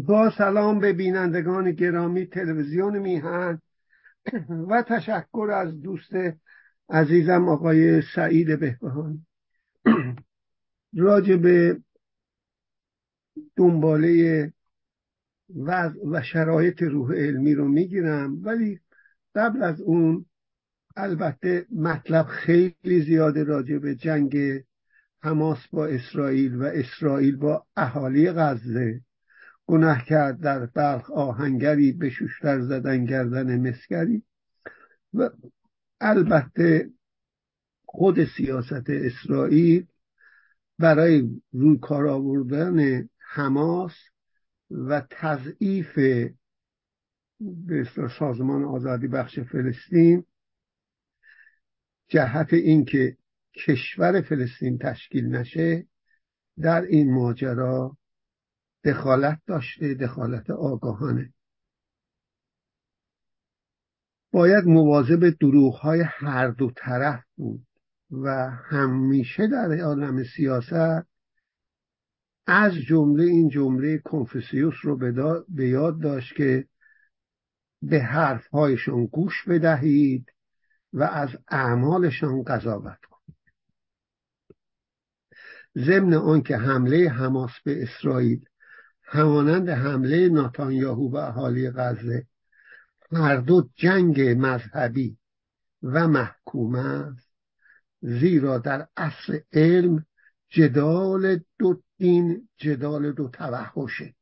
با سلام به بینندگان گرامی تلویزیون میهن و تشکر از دوست عزیزم آقای سعید بهبهان راجع به دنباله وضع و شرایط روح علمی رو می‌گیرم ولی قبل از اون البته مطلب خیلی زیاده راجع به جنگ حماس با اسرائیل و اسرائیل با اهالی غزه. گناه کرد در بلخ آهنگری به شوشتر زدن گردن مسگری و البته خود سیاست اسرائیل برای روی کار آوردن حماس و تضعیف به سازمان آزادی بخش فلسطین جهت اینکه کشور فلسطین تشکیل نشه در این ماجرا دخالت داشته دخالت آگاهانه. باید مواظب دروغ های هر دو طرف بود و همیشه در عالم سیاست از جمله این جمله کنفوسیوس رو به یاد داشت که به حرفهایشان گوش بدهید و از اعمالشان قضاوت کنید. ضمن آنکه حمله حماس به اسرائیل همانند حمله ناتانیاهو به اهالی غزه هر دو جنگ مذهبی و محکوم است زیرا در اصل علم جدال دو دین جدال دو توحشه.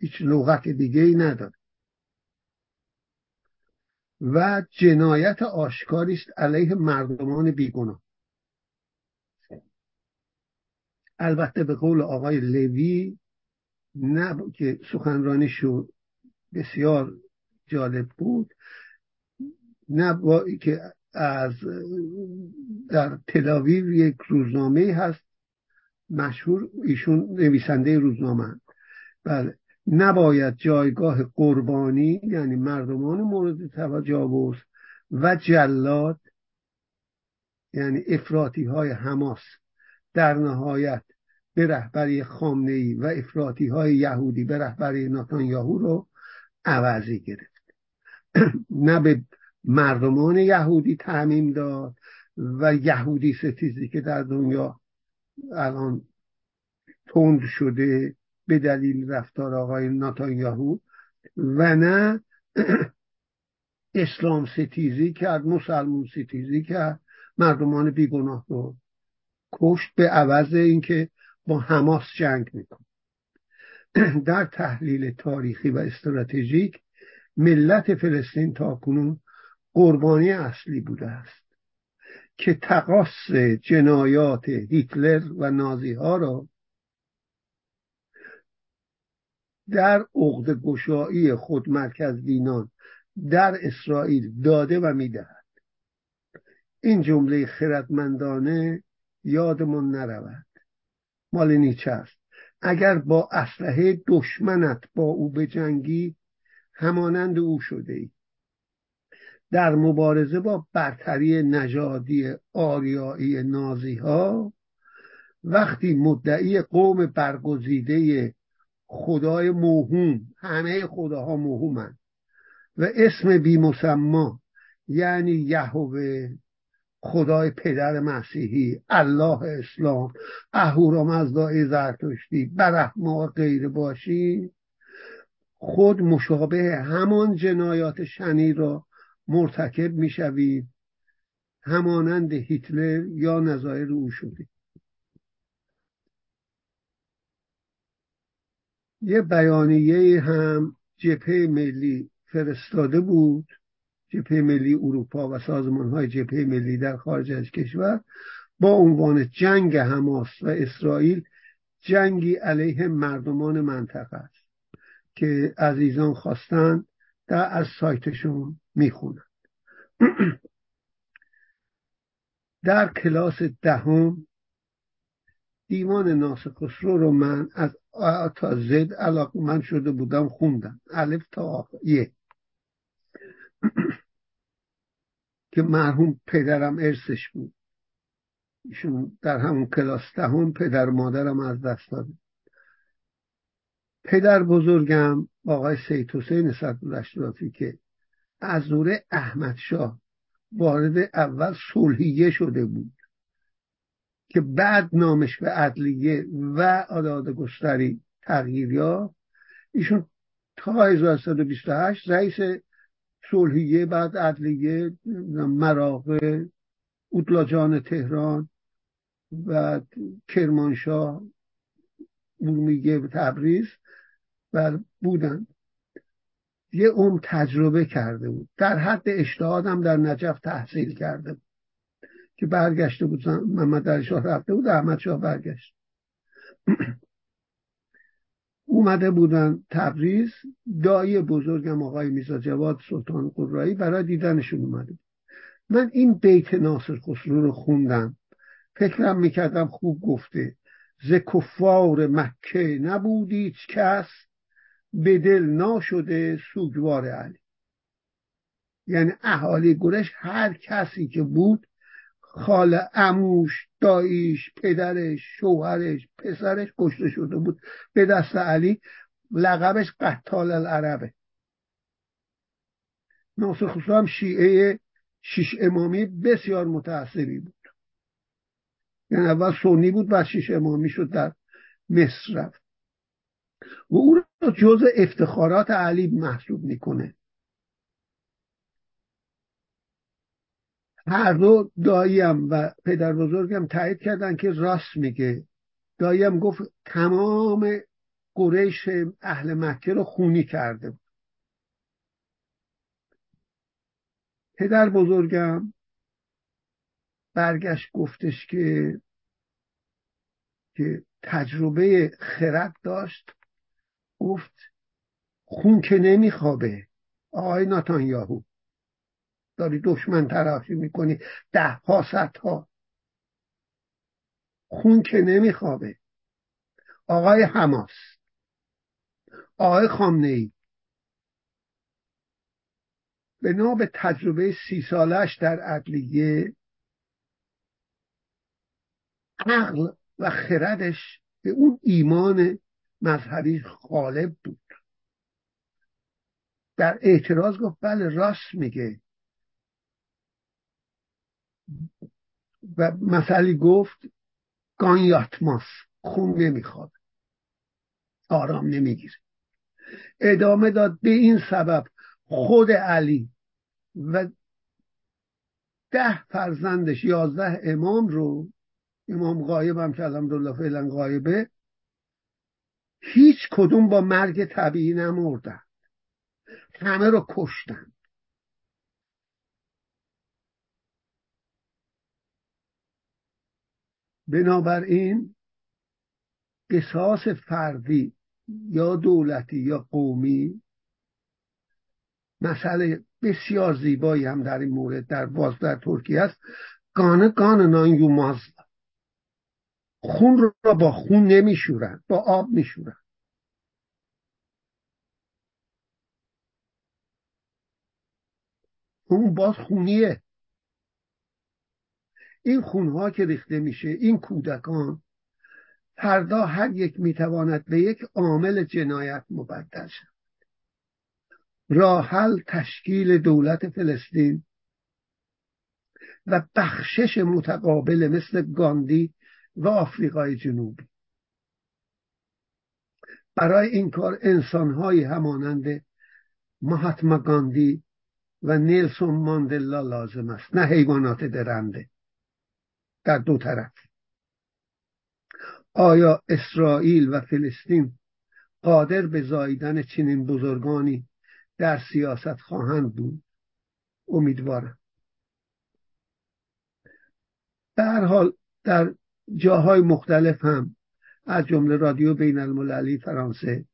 هیچ لغت دیگه ای نداره. و جنایت آشکاری است علیه مردمان بیگناه. البته به قول آقای لوی نه که سخنرانیشو بسیار جالب بود. نه با که از در تلاویو یک روزنامه هست. مشهور ایشون نویسنده روزنامه بله. نباید جایگاه قربانی یعنی مردمان مورد تجاوز و جلاد یعنی افراطی های حماس در نهایت به رهبری خامنه ای و افراطی های یهودی به رهبری یاهو رو عوضی گرفت. نه به مردمان یهودی تعمیم داد و یهودی ستیزی که در دنیا الان تند شده به دلیل رفتار آقای ناتانیاهو و نه اسلام ستیزی کرد مسلمون ستیزی کرد مردمان بیگناه رو کشت به عوض اینکه با حماس جنگ میکن در تحلیل تاریخی و استراتژیک ملت فلسطین تا کنون قربانی اصلی بوده است که تقاس جنایات هیتلر و نازی ها را در عقد گشایی خود مرکز دینان در اسرائیل داده و می‌دهد. این جمله خردمندانه یادمون نرود. مال نیچه است. اگر با اسلحه دشمنت با او بجنگی همانند او شده ای در مبارزه با برتری نژادی آریایی نازی ها وقتی مدعی قوم برگزیده خدای موهوم همه خداها موهومن و اسم بیمسما یعنی یهوه خدای پدر مسیحی الله اسلام اهورامزدای زرتشتی برحما و غیر باشی. خود مشابه همان جنایات شنی را مرتکب می‌شوید همانند هیتلر یا نظایر او شده. یه بیانیه هم جبهه ملی فرستاده بود. جبهه ملی اروپا و سازمان های جبهه ملی در خارج از کشور با عنوان جنگ حماس و اسرائیل جنگی علیه مردمان منطقه است که عزیزان خواستند در از سایتشون می‌خونن در کلاس دهم دیوان ناصر رو من از آ تا زد علاقه من شده بودم خوندم. الف تا آخر یه. که مرحوم پدرم ارثش بود. ایشون در همون کلاس دهم پدر مادرم از دست داده. پدر بزرگم آقای سید حسین صدر که از دوره احمد شاه وارد اول صلحیه شده بود که بعد نامش به عدلیه و آداد گستری تغییر یافت. ایشون تا 1128 رئیس صلحیه بعد عدلیه مراغه اوتلاجان تهران و کرمانشاه ارومیه و تبریز و بودن. یه عمر تجربه کرده بود. در حد اجتهادم در نجف تحصیل کرده بود. که برگشته بود محمد علی شاه رفته بود احمد شاه برگشت. اومده بودن تبریز. دایی بزرگم آقای میزا جواد سلطان قرایی برای دیدنشون اومده من این بیت ناصر خسرو رو خوندم. فکرم می‌کردم خوب گفته. ز کفار مکه نبود کس به دل ناشده سوگوار علی. یعنی اهالی گرش هر کسی که بود خال اموش داییش پدرش شوهرش پسرش کشته شده بود به دست علی. لقبش قتال العربه. ناصر خسرو هم شیعه شیش امامی بسیار متعصبی بود. یعنی اول سنی بود بعد شیش امامی شد در مصر رفت. و او رو جز افتخارات علی محسوب می‌کنه. هر دو داییم و پدر بزرگم تایید کردن که راست میگه. داییم گفت تمام قریش اهل مکه رو خونی کرده بود. پدر بزرگم برگشت گفتش که که تجربه خرد داشت. گفت خون که نمیخوابه. آقای ناتانیاهو. داری دشمن ترافی می‌کنی. ده ها ها خون که نمیخوابه. آقای حماس. آقای خامنه ای به به تجربه سی سالش در عدلیه عقل و خردش به اون ایمان مذهبی غالب بود. در اعتراض گفت بله راست میگه. و مثلی گفت گانیاتماس خون نمی‌خواد آرام نمی‌گیره. ادامه داد به این سبب خود علی و ده فرزندش یازده امام رو امام غایب هم که الحمدلله فعلا غایبه هیچ کدوم با مرگ طبیعی نمردن. همه رو کشتن. بنابراین قصاص فردی یا دولتی یا قومی مسئله بسیار زیبایی هم در این مورد در باز در ترکیه است گانه گانه نان یوماز خون را با خون نمیشورن با آب میشورن اون باز خونیه. این خونها که ریخته میشه این کودکان فردا هر یک می‌تواند به یک عامل جنایت مبدل شد راحل تشکیل دولت فلسطین و بخشش متقابل مثل گاندی و آفریقای جنوبی. برای این کار انسانهایی همانند مهاتما گاندی و نیلسون ماندلا لازم است نه حیوانات درنده. در دو طرف. آیا اسرائیل و فلسطین قادر به زاییدن چنین بزرگانی در سیاست خواهند بود؟ امیدوارم. هر حال در جاهای مختلف هم از جمله رادیو بین المللی فرانسه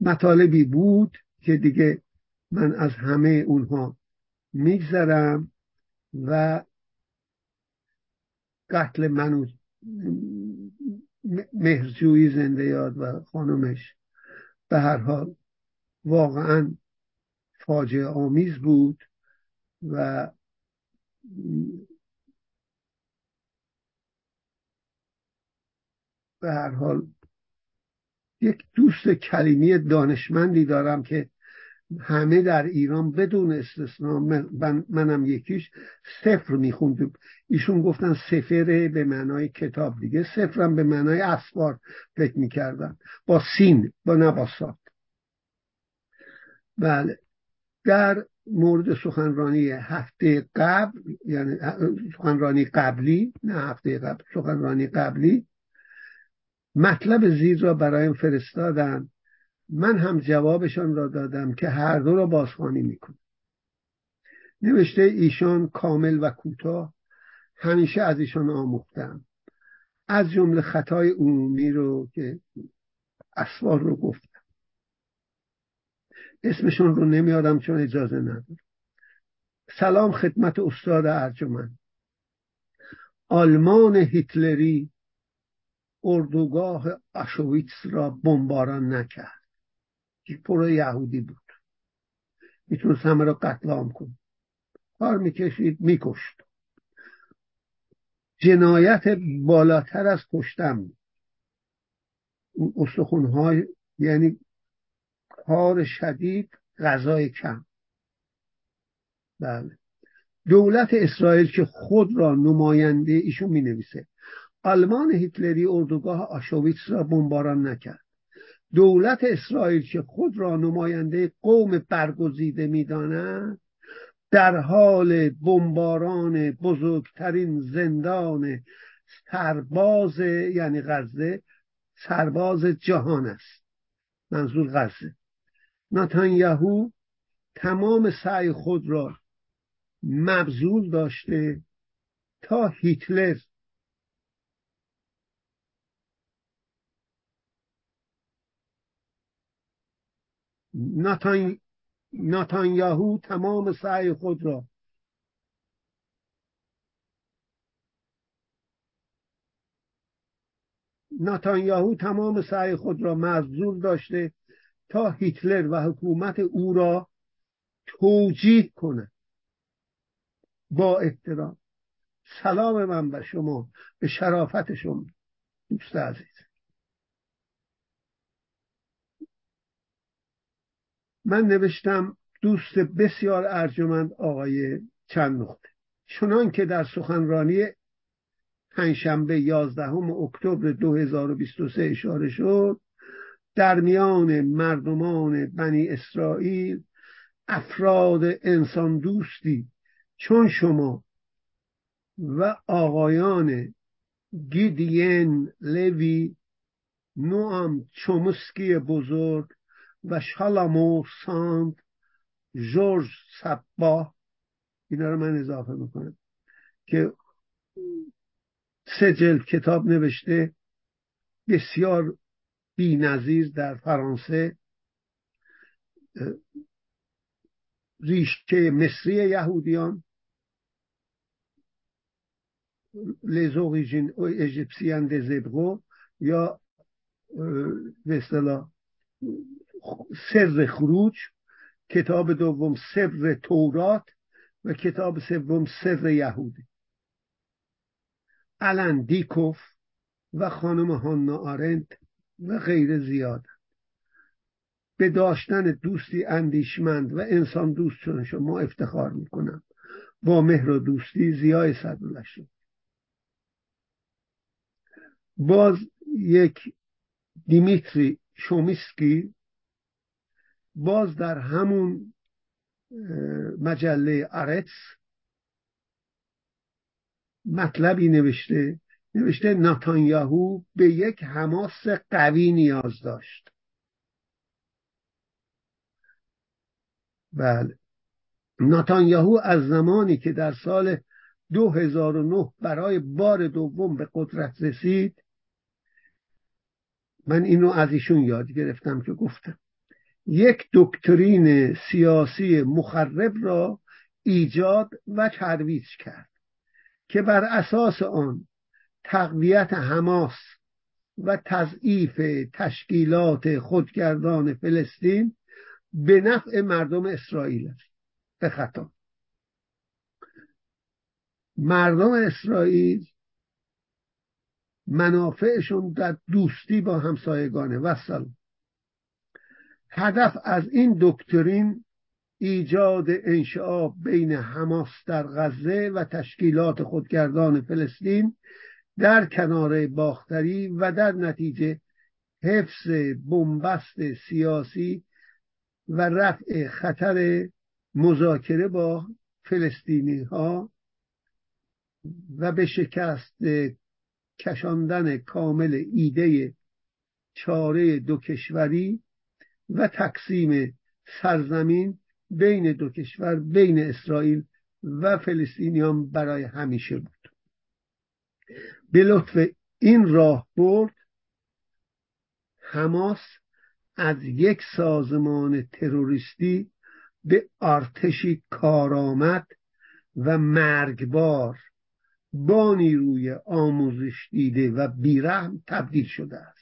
مطالبی بود که دیگه من از همه اونها میگذرم و قتل منو مهرجویی زنده یاد و خانمش. به هر حال واقعا فاجعه آمیز بود و به هر حال یک دوست کلیمی دانشمندی دارم که همه در ایران بدون استثنا منم یکیش سفر می‌خوند ایشون گفتن سفره به معنای کتاب دیگه. سفرم به معنای اسوار فکر می‌کردن. با سین با نباسات بله. در مورد سخنرانی هفته قبل یعنی سخنرانی قبلی نه هفته قبل سخنرانی قبلی مطلب زیر را برایم فرستادن. من هم جوابشان را دادم که هر دو را بازخوانی می‌کنم. نوشته ایشان کامل و کوتاه همیشه از ایشان آموختم. از جمله خطای عمومی رو که اسوار رو گفتم. اسمشون رو نمیادم چون اجازه ندارم. سلام خدمت استاد ارجمند. آلمان هیتلری اردوگاه اشویتس را بمباران نکرد. که پر یهودی بود. می‌تونست همه را قتل عام کن کار می‌کشید میکشت. جنایت بالاتر از کشتن اون استخونهای یعنی کار شدید غذای کم. بله. دولت اسرائیل که خود را نماینده ایشون می نویسه آلمان هیتلری اردوگاه آشویتس را بمباران نکرد. دولت اسرائیل که خود را نماینده قوم برگزیده می‌داند در حال بمباران بزرگترین زندان سرباز یعنی غزه سرباز جهان است. منظور غزه. نتانیاهو تمام سعی خود را مبذول داشته تا هیتلر ناتانیاهو تمام سعی خود را ناتانیاهو تمام سعی خود را مبذول داشته تا هیتلر و حکومت او را توجیه کنه. با احترام. سلام من به شما. به شرافت شما. دوست عزیز. من نوشتم دوست بسیار ارجمند آقای چند نقطه. چنان که در سخنرانی پنجشنبه 11 اکتبر 2023 اشاره شد در میان مردمان بنی اسرائیل افراد انسان دوستی چون شما و آقایان گیدین لوی نوام چومسکی بزرگ و شالامو ساند جورج سبا اینا رو من اضافه می‌کنم. که سه جلد کتاب نوشته. بسیار بی نظیر در فرانسه. ریشه مصری یهودیان. Les origines égyptiennes des یا به اصطلاح سر خروج کتاب دوم سر تورات و کتاب سوم سر یهودی الان دیکوف و خانم هانا آرنت و غیر زیاد. به داشتن دوستی اندیشمند و انسان دوست چون شما افتخار می‌کنم. با مهر و دوستی زیای صدولش باز یک دیمیتری شومیسکی باز در همون مجله ارتس مطلبی نوشته نوشته ناتانیاهو به یک حماس قوی نیاز داشت. بله. ناتانیاهو از زمانی که در سال 2009 برای بار دوم به قدرت رسید من اینو از ایشون یاد گرفتم که گفتم. یک دکترین سیاسی مخرب را ایجاد و ترویج کرد که بر اساس آن تقویت حماس و تضعیف تشکیلات خودگردان فلسطین به نفع مردم اسرائیل است. به خطا. مردم اسرائیل منافعشون در دوستی با همسایگانه و سلام هدف از این دکترین ایجاد انشعاب بین حماس در غزه و تشکیلات خودگردان فلسطین در کنار باختری و در نتیجه حفظ بنبست سیاسی و رفع خطر مذاکره با فلسطینی ها و به شکست کشاندن کامل ایده چاره دو کشوری و تقسیم سرزمین بین دو کشور بین اسرائیل و فلسطینیان برای همیشه بود. به لطف این راه برد حماس از یک سازمان تروریستی به ارتشی کارآمد و مرگبار با نیروی آموزش دیده و بیرحم تبدیل شده است.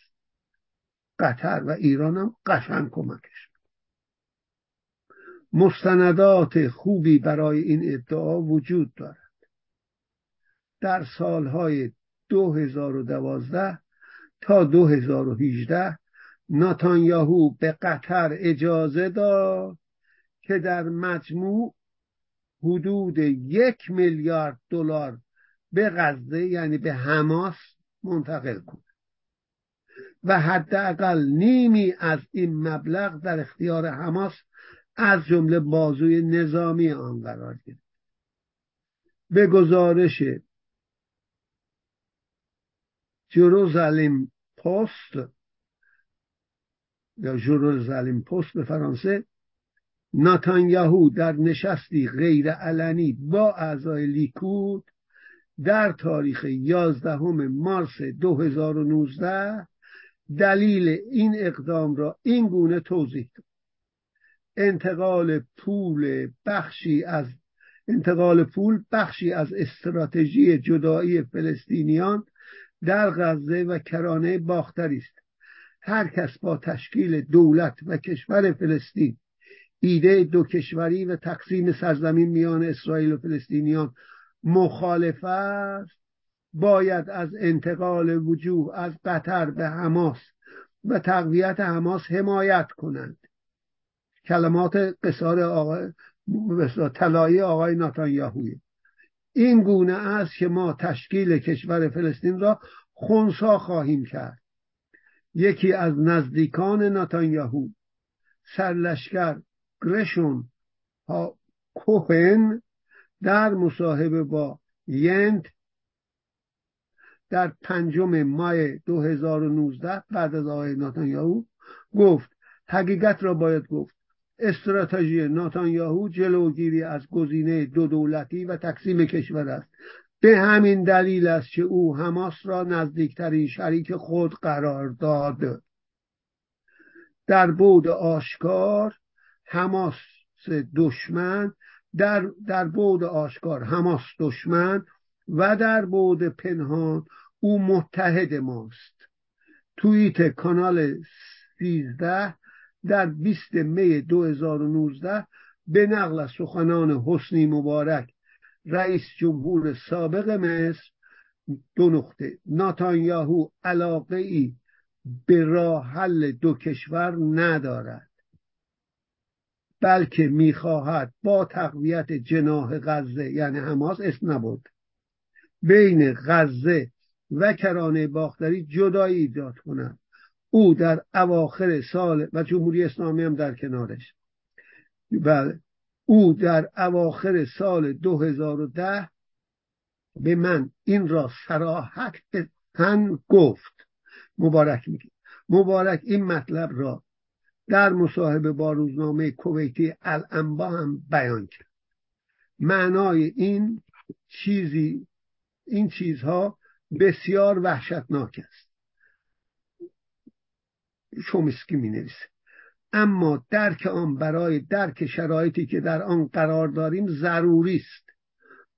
قطر و ایران هم قشنگ کمکش مستندات خوبی برای این ادعا وجود دارد. در سالهای 2012 تا 2018 ناتانیاهو به قطر اجازه داد که در مجموع حدود یک میلیارد دلار به غزه یعنی به حماس منتقل کنه و حداقل نیمی از این مبلغ در اختیار حماس از جمله بازوی نظامی آن قرار گرفت. به گزارش جروزالیم پست یا جروزالیم پست به فرانسه ناتانیاهو در نشستی غیر علنی با اعضای لیکود در تاریخ 11 مارس 2019 دلیل این اقدام را این گونه توضیح داد. انتقال پول بخشی از انتقال پول بخشی از استراتژی جدایی فلسطینیان در غزه و کرانه باختری است. هر کس با تشکیل دولت و کشور فلسطین ایده دو کشوری و تقسیم سرزمین میان اسرائیل و فلسطینیان مخالف است. باید از انتقال وجوه از قطر به حماس و تقویت حماس حمایت کنند. کلمات قصار آقای طلایی آقای ناتانیاهوی این گونه است که ما تشکیل کشور فلسطین را خونسا خواهیم کرد. یکی از نزدیکان ناتانیاهو سرلشکر گرشون ها کوهن در مصاحبه با ینت در پنجم مای 2019 بعد از آقای ناتانیاهو گفت حقیقت را باید گفت. استراتژی ناتانیاهو جلوگیری از گزینه دو دولتی و تقسیم کشور است. به همین دلیل است که او حماس را نزدیکترین شریک خود قرار داد. در بود آشکار حماس دشمن در, در بود آشکار حماس دشمن و در بود پنهان او متحد ماست. توییت کانال 13 در 20 می 2019 به نقل از سخنان حسنی مبارک رئیس جمهور سابق مصر دو نقطه ناتانیاهو علاقه ای به راه حل دو کشور ندارد بلکه می‌خواهد با تقویت جناح غزه یعنی حماس اسم نبود بین غزه و کرانه باختری جدایی ایجاد کند او در اواخر سال و جمهوری اسلامی هم در کنارش. بله. او در اواخر سال 2010 به من این را سراحت هم گفت. مبارک میگه. مبارک این مطلب را در مصاحبه با روزنامه کویتی الانبا هم بیان کرد. معنای این چیزی این چیزها بسیار وحشتناک است. شومسکی می نویسه اما درک آن برای درک شرایطی که در آن قرار داریم ضروری است.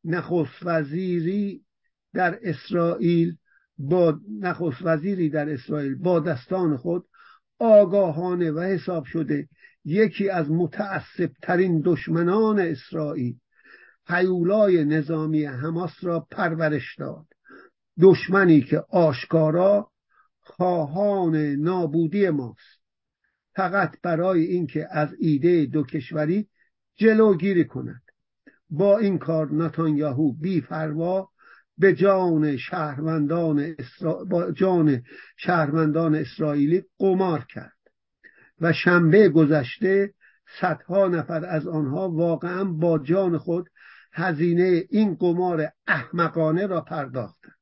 نخست وزیری در اسرائیل با نخست وزیری در اسرائیل با دستان خود آگاهانه و حساب شده یکی از متعصب دشمنان اسرائیل حیولای نظامی حماس را پرورش داد. دشمنی که آشکارا خواهان نابودی ماست. فقط برای اینکه از ایده دو کشوری جلوگیری کند. با این کار نتانیاهو بیفروا به جان شهروندان اسرا... با جان شهروندان اسرائیلی قمار کرد و شنبه گذشته صدها نفر از آنها واقعا با جان خود هزینه این قمار احمقانه را پرداختند.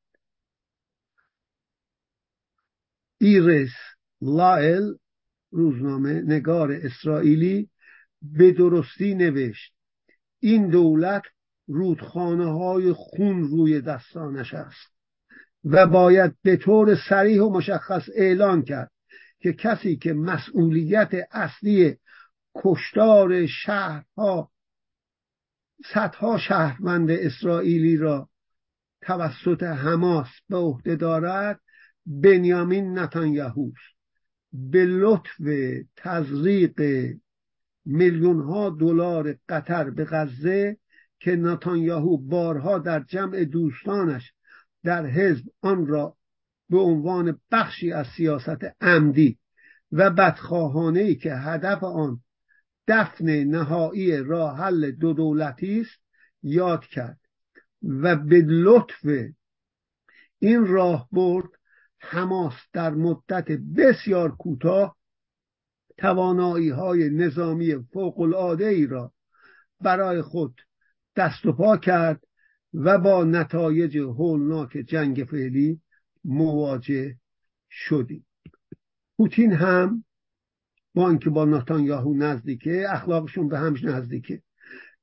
ایرس لایل روزنامه نگار اسرائیلی به درستی نوشت این دولت رودخانه های خون روی دستانش است و باید به طور سریح و مشخص اعلان کرد که کسی که مسئولیت اصلی کشتار شهرها صدها شهروند اسرائیلی را توسط حماس به عهده دارد بنیامین نتانیاهوست به لطف تزریق میلیون ها دلار قطر به غزه که نتانیاهو بارها در جمع دوستانش در حزب آن را به عنوان بخشی از سیاست عمدی و بدخواهانه ای که هدف آن دفن نهایی راه حل دو دولتی است یاد کرد. و به لطف این راه برد حماس در مدت بسیار کوتاه توانایی های نظامی فوق العاده ای را برای خود دست و پا کرد و با نتایج هولناک جنگ فعلی مواجه شدیم. پوتین هم با اینکه با ناتانیاهو نزدیکه اخلاقشون به همش نزدیکه.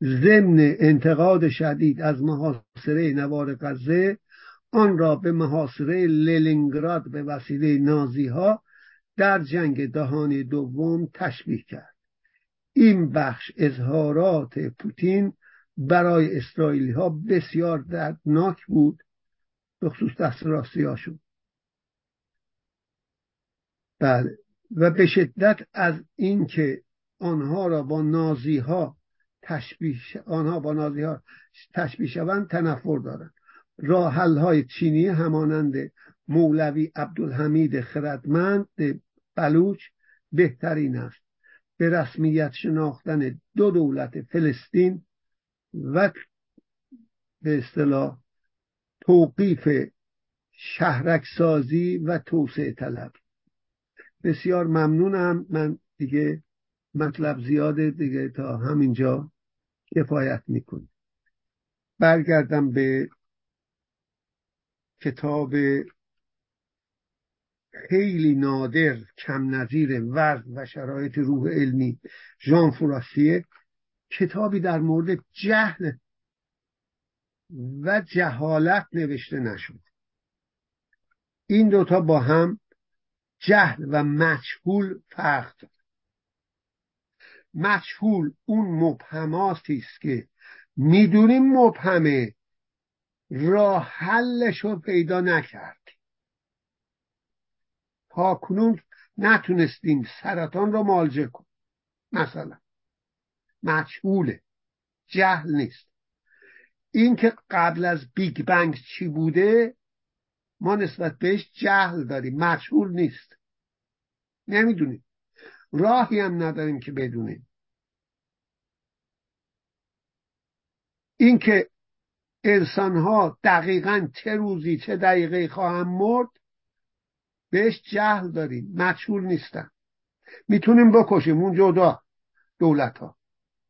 ضمن انتقاد شدید از محاصره نوار غزه آن را به محاصره للینگراد به وسیله نازی ها در جنگ دهانی دوم تشبیه کرد. این بخش اظهارات پوتین برای اسرائیلی ها بسیار دردناک بود به خصوص دست راستی بله. و به شدت از اینکه آنها را با نازی ها تشبیه آنها با نازی ها تشبیه شوند تنفر دارند. راه های چینی همانند مولوی عبدالحمید خردمند بلوچ بهترین است. به رسمیت شناختن دو دولت فلسطین و به اصطلاح توقیف شهرک سازی و توسعه طلب. بسیار ممنونم. من دیگه مطلب زیاده دیگه تا همینجا کفایت می‌کنه برگردم به کتاب خیلی نادر کم نظیر وزن و شرایط روح علمی ژان فراسیه کتابی در مورد جهل و جهالت نوشته نشد. این دوتا با هم جهل و مجهول فرق دارد مجهول اون مبهماتی است که می‌دونیم مبهمه راه حلش رو پیدا نکردیم تا کنون نتونستیم سرطان رو مالجه کنیم. مثلا مجهوله جهل نیست. این که قبل از بیگ بنگ چی بوده؟ ما نسبت بهش جهل داریم مجهول نیست. نمی‌دونیم. راهی هم نداریم که بدونیم. اینکه انسان ها دقیقا چه روزی چه دقیقه خواهم مرد بهش جهل داریم. مجهول نیستن. می‌تونیم بکشیم اون جدا دولت ها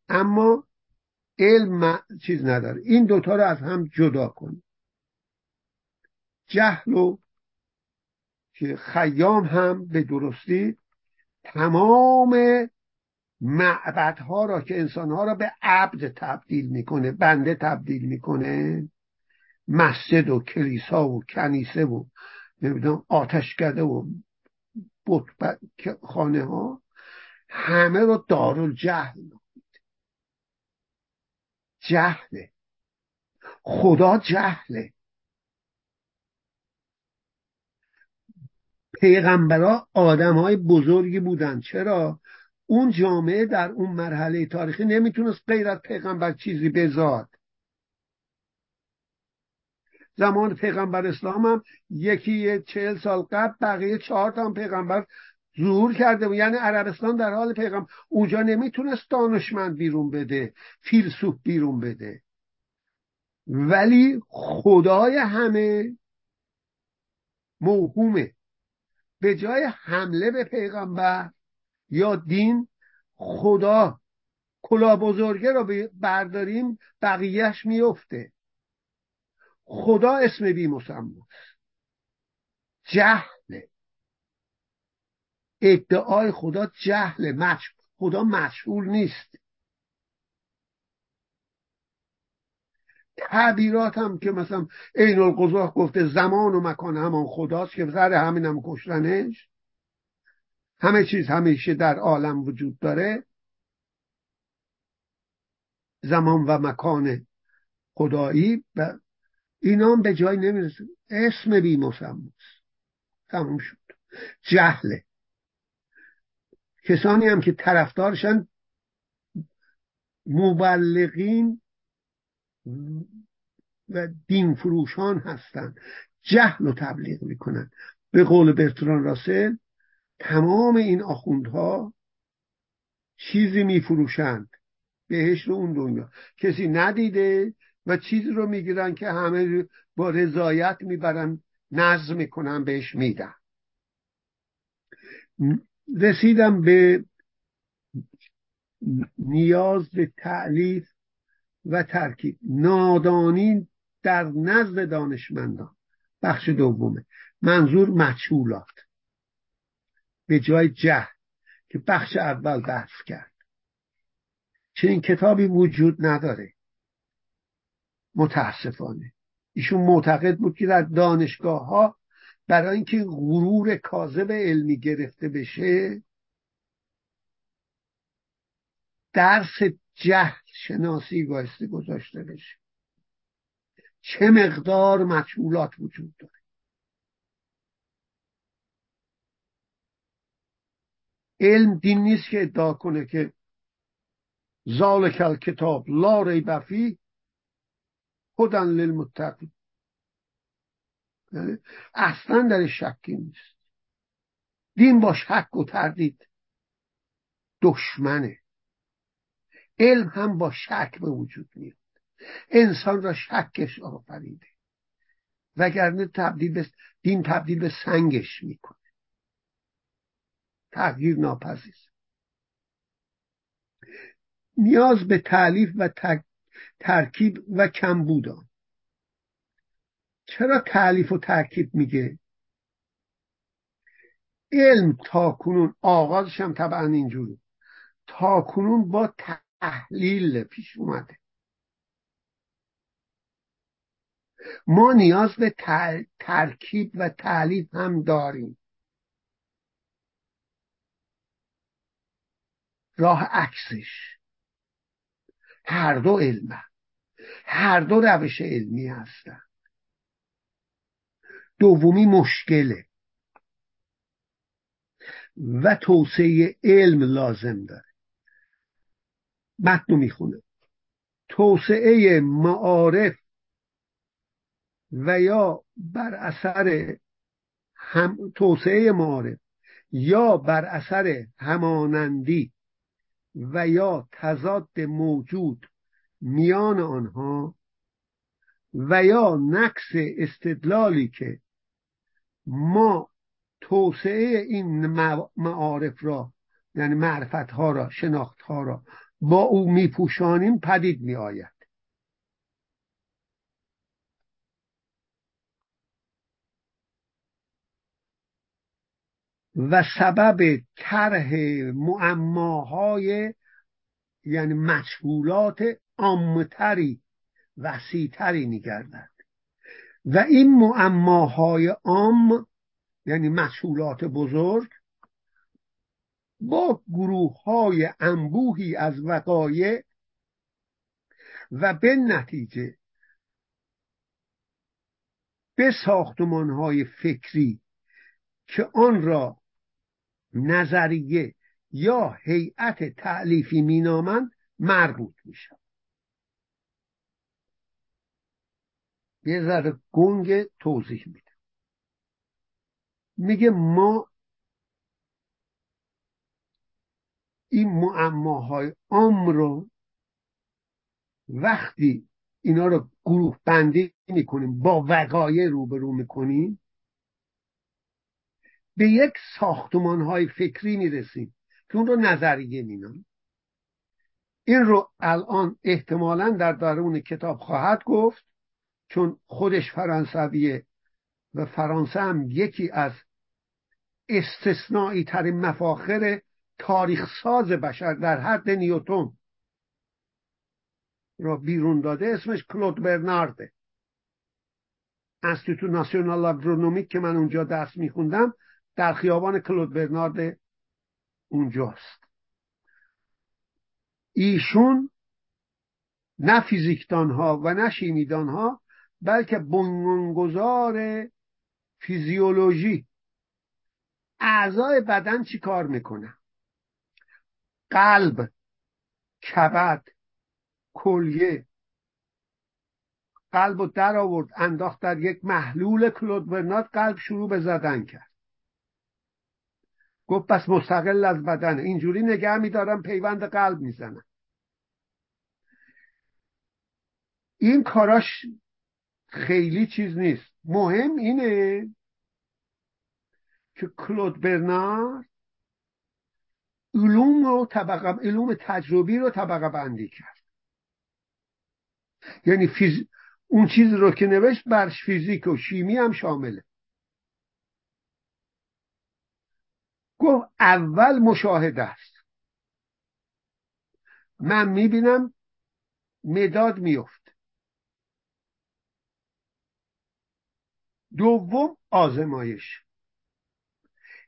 اما علم چیز نداره. این دوتا رو از هم جدا کنیم. جهل و که خیام هم به درستی تمام معبدها را که انسانها را به عبد تبدیل می‌کنه بنده تبدیل می‌کنه مسجد و کلیسا و کنیسه و نمی‌دونم آتشکده و خانه ها همه رو دارالجهل نامید جهله. خدا جهله. پیغمبرا آدم های بزرگی بودن چرا؟ اون جامعه در اون مرحله تاریخی نمی‌تونست غیر از پیغمبر چیزی بزاد زمان پیغمبر اسلام هم یکی چهل سال قبل بقیه چهار تا پیغمبر ظهور کرده بود. یعنی عربستان در حال پیغمبر. اونجا نمی‌تونست دانشمند بیرون بده فیلسوف بیرون بده. ولی خدای همه موهومه. به جای حمله به پیغمبر یا دین خدا کلا بزرگه رو برداریم بقیهش میفته خدا اسم بی مسماست جهله. ادعای خدا جهله مش... خدا مشهول نیست. تعبیرات هم که مثلا عین القضاح گفته زمان و مکان همان خداست که سر هم کشتنش. همه چیز همیشه در عالم وجود داره. زمان و مکان خدایی و اینا هم به جای نمی‌رسه. اسم بی تموم شد. جهله. کسانی هم که طرفدارشن مبلغین و دین فروشان هستند جهل رو تبلیغ می‌کنن. به قول برتران راسل تمام این آخوندها چیزی میفروشند. بهش رو اون دنیا. کسی ندیده و چیزی رو می‌گیرن که همه با رضایت می‌برن نظم می‌کنن بهش میدن. رسیدم به نیاز به تعلیف و ترکیب. نادانی در نزد دانشمندان. بخش دومه. منظور مچولات به جای جهل که بخش اول بحث کرد. چنین کتابی وجود نداره. متاسفانه. ایشون معتقد بود که در دانشگاه ها برای اینکه غرور کاذب علمی گرفته بشه درس جهل شناسی بایستی گذاشته بشه. چه مقدار مجهولات وجود داره. علم دین نیست که ادعا کنه که ذالک کتاب لا ریب فی هدن للمتقین. یعنی اصلا در شکی نیست. دین با شک و تردید دشمنه. علم هم با شک به وجود میاد. انسان را شکش آفریده. وگرنه تبدیل به دین تبدیل به سنگش می‌کنه. تغییر ناپذیر. نیاز به تعلیف و ترکیب و کمبودان. چرا تعلیف و ترکیب میگه؟ علم تا کنون آغازش هم طبعا اینجوری تا کنون با تحلیل پیش اومده. ما نیاز به ترکیب و تعلیف هم داریم. راه عکسش. هر دو علم هر دو روش علمی هستن. دومی مشکله. و توسعه علم لازم داره. متن می‌خونه. توسعه معارف و یا بر اثر هم توسعه معارف یا بر اثر همانندی و یا تضاد موجود میان آنها و یا نقص استدلالی که ما توسعه این معارف را یعنی معرفت ها را شناخت ها را با او میپوشانیم پدید میآید. و سبب طرح معماهای یعنی مشغولات عامتری وسیعتری میگردد. و این معماهای عام یعنی مشغولات بزرگ با گروه های انبوهی از وقایع و به نتیجه به ساختمان های فکری که آن را نظریه یا هیئت تعلیفی مینامند مربوط میشن یه ذره گنگ توضیح میده میگه ما این معماهای عام رو وقتی اینا رو گروه بندی می‌کنیم با وقایع روبرو می‌کنیم به یک ساختمان های فکری می‌رسیم که اون رو نظریه مینام. این رو الان احتمالا در درون کتاب خواهد گفت چون خودش فرانسویه و فرانسه هم یکی از استثنایی ترین مفاخر تاریخ ساز بشر در حد نیوتون را بیرون داده اسمش کلود برنارده. انستیتو ناسیونال آگرونومیک که من اونجا درس میخوندم در خیابان کلود برنارد اونجاست. ایشون نه فیزیکدان ها و نه شیمیدان ها بلکه بنیانگذار فیزیولوژی. اعضای بدن چی کار می‌کنه قلب کبد کلیه. قلب رو در آورد انداخت در یک محلول کلود برنات قلب شروع به زدن کرد. گفت پس مستقل از بدن. اینجوری نگه میدارم پیوند قلب می‌زنم این کاراش خیلی چیز نیست. مهم اینه که کلود برنارد علوم رو طبقه علوم تجربی رو طبقه بندی کرد. یعنی فیز... اون چیز رو که نوشت برش فیزیک و شیمی هم شامله. گفت اول مشاهده است. من می‌بینم مداد میفت دوم آزمایش.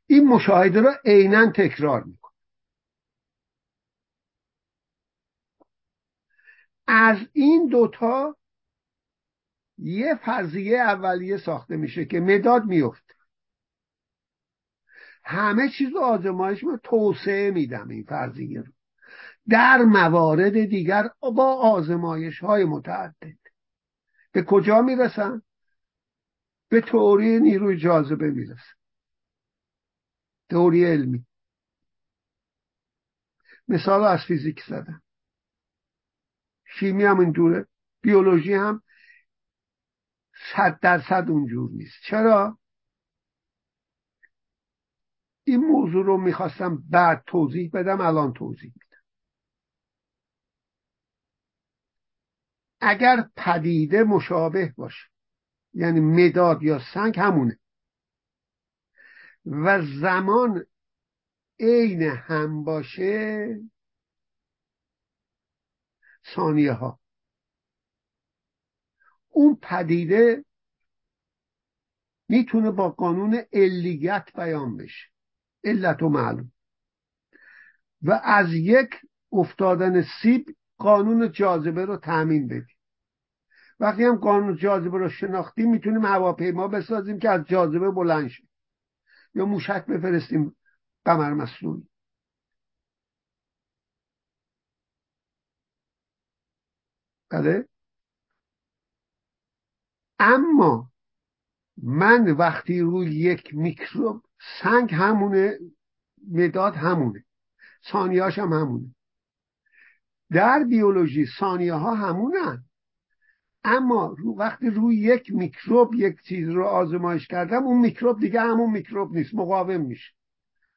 این مشاهده را عینا تکرار میکن از این دوتا یه فرضیه اولیه ساخته میشه که مداد میفت همه چیز رو آزمایش رو توسعه میدم این فرضیه رو. در موارد دیگر با آزمایش های متعدد. به کجا می‌رسن؟ به تئوری نیروی جاذبه می‌رسن. تئوری علمی. مثال از فیزیک زدن شیمی هم اینجوره. بیولوژی هم صد درصد اونجور نیست. چرا؟ این موضوع رو می‌خواستم بعد توضیح بدم الان توضیح میدم. اگر پدیده مشابه باشه یعنی مداد یا سنگ همونه و زمان عین هم باشه ثانیه ها اون پدیده می‌تونه با قانون علیت بیان بشه. علت و معلوم. و از یک افتادن سیب قانون جاذبه رو تأمین بدیم. وقتی هم قانون جاذبه رو شناختیم می‌تونیم هواپیما بسازیم که از جاذبه بلند شه یا موشک بفرستیم قمر مسئول بله اما من وقتی روی یک میکروب سنگ همونه مداد همونه ثانیهاش هم همونه. در بیولوژی ثانیه ها همونن. اما رو وقتی روی یک میکروب یک چیز رو آزمایش کردم اون میکروب دیگه همون میکروب نیست مقاوم میشه.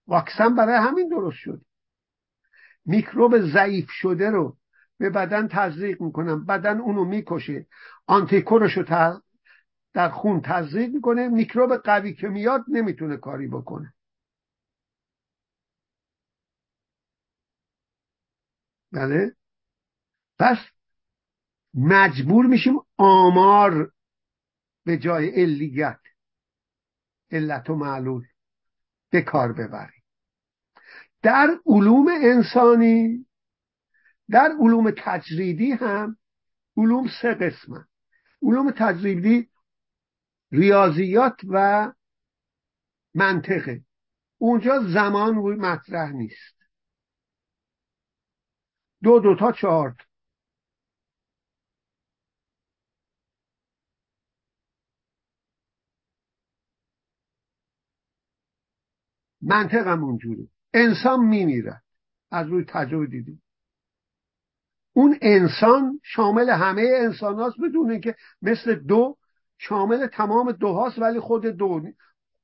واکسن برای همین درست شد. میکروب ضعیف شده رو به بدن تزریق می‌کنم. بدن اونو می‌کشه. آنتیکورش رو در خون تزریق می‌کنه. میکروب قوی که میاد نمی‌تونه کاری بکنه. بله. پس مجبور میشیم آمار به جای علیت علت و معلول به کار ببریم. در علوم انسانی در علوم تجریدی هم علوم سه قسمه علوم تجریدی ریاضیات و منطقه. اونجا زمان روی مطرح نیست. دو دو تا چهار منطقم اونجوری انسان میمیرد. از روی تجربه دیدیم. اون انسان شامل همه انسان هاست بدون که مثل دو شامل تمام دو هاست ولی خود دو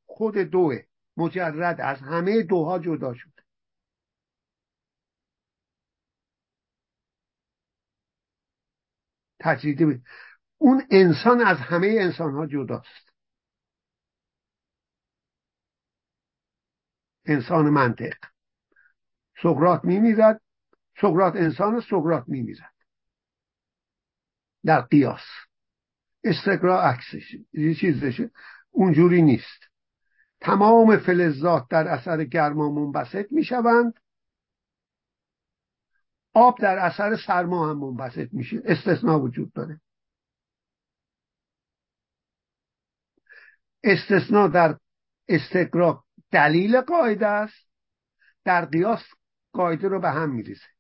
خود دوه مجرد از همه دوها جدا شده. تجریدی اون انسان از همه انسان ها جداست. انسان منطق. سقرات میمیرد سقرات انسان سقرات میمیرد در قیاس. استقرا عکسش. یه چیزشه اونجوری نیست. تمام فلزات در اثر گرما منبسط می‌شوند. آب در اثر سرما هم منبسط میشه. استثناء وجود داره. استثناء در استقرا دلیل قاعده است. در قیاس قاعده رو به هم میریزه.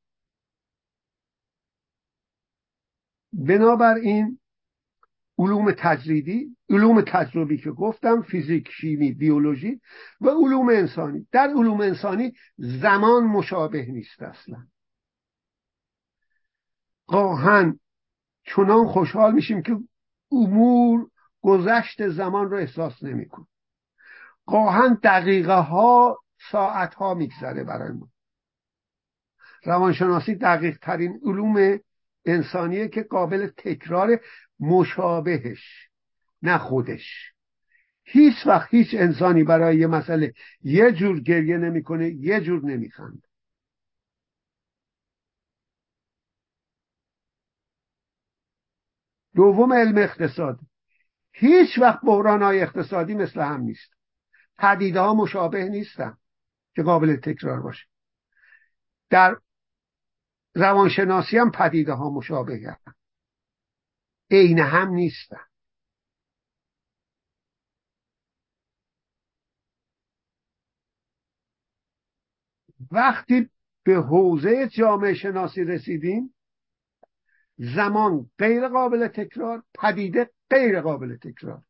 بنابراین علوم تجریدی علوم تجربی که گفتم فیزیک شیمی بیولوژی و علوم انسانی. در علوم انسانی زمان مشابه نیست اصلا. گاهن چنان خوشحال میشیم که امور گذشت زمان رو احساس نمیکن گاهن دقیقه ها ساعت ها میگذره برای ما. روانشناسی دقیق ترین علوم انسانیه که قابل تکرار مشابهش نه خودش. هیچ وقت هیچ انسانی برای یه مسئله یه جور گریه نمی‌کنه یه جور نمیخند دوم علم اقتصاد. هیچ وقت بحران های اقتصادی مثل هم نیست. پدیده ها مشابه نیستن که قابل تکرار باشه. در روانشناسی هم پدیده ها مشابه هم. عین هم نیستن. وقتی به حوزه جامعه شناسی رسیدیم زمان غیر قابل تکرار پدیده غیر قابل تکرار.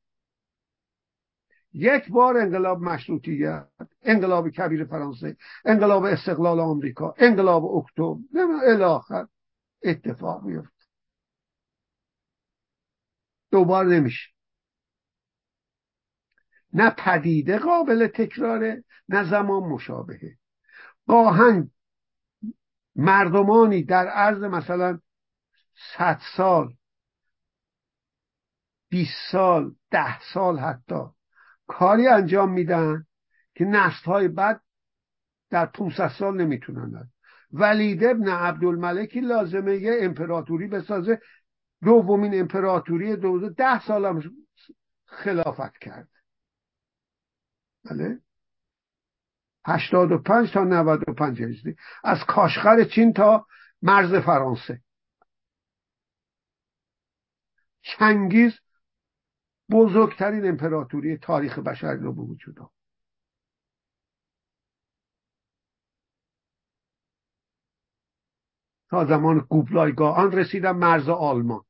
یک بار انقلاب مشروطیت انقلاب کبیر فرانسه انقلاب استقلال آمریکا انقلاب اکتبر الاخر اتفاق میفت دوبار نمیشه. نه پدیده قابل تکراره نه زمان مشابهه. گاهن مردمانی در عرض مثلا صد سال بیست سال ده سال حتی کاری انجام میدن که نسل های بعد در 500 سال نمی‌تونن ولید ابن عبدالملکی لازمه یه امپراتوری بسازه. دومین امپراتوری دوزه ده سال هم خلافت کرد. بله؟ هشتاد و پنج تا نود و پنج هجری. از کاشغر چین تا مرز فرانسه. چنگیز بزرگترین امپراتوری تاریخ بشر رو به وجود آورد. تا زمان گوبلایگاه آن رسیدم مرز آلمان.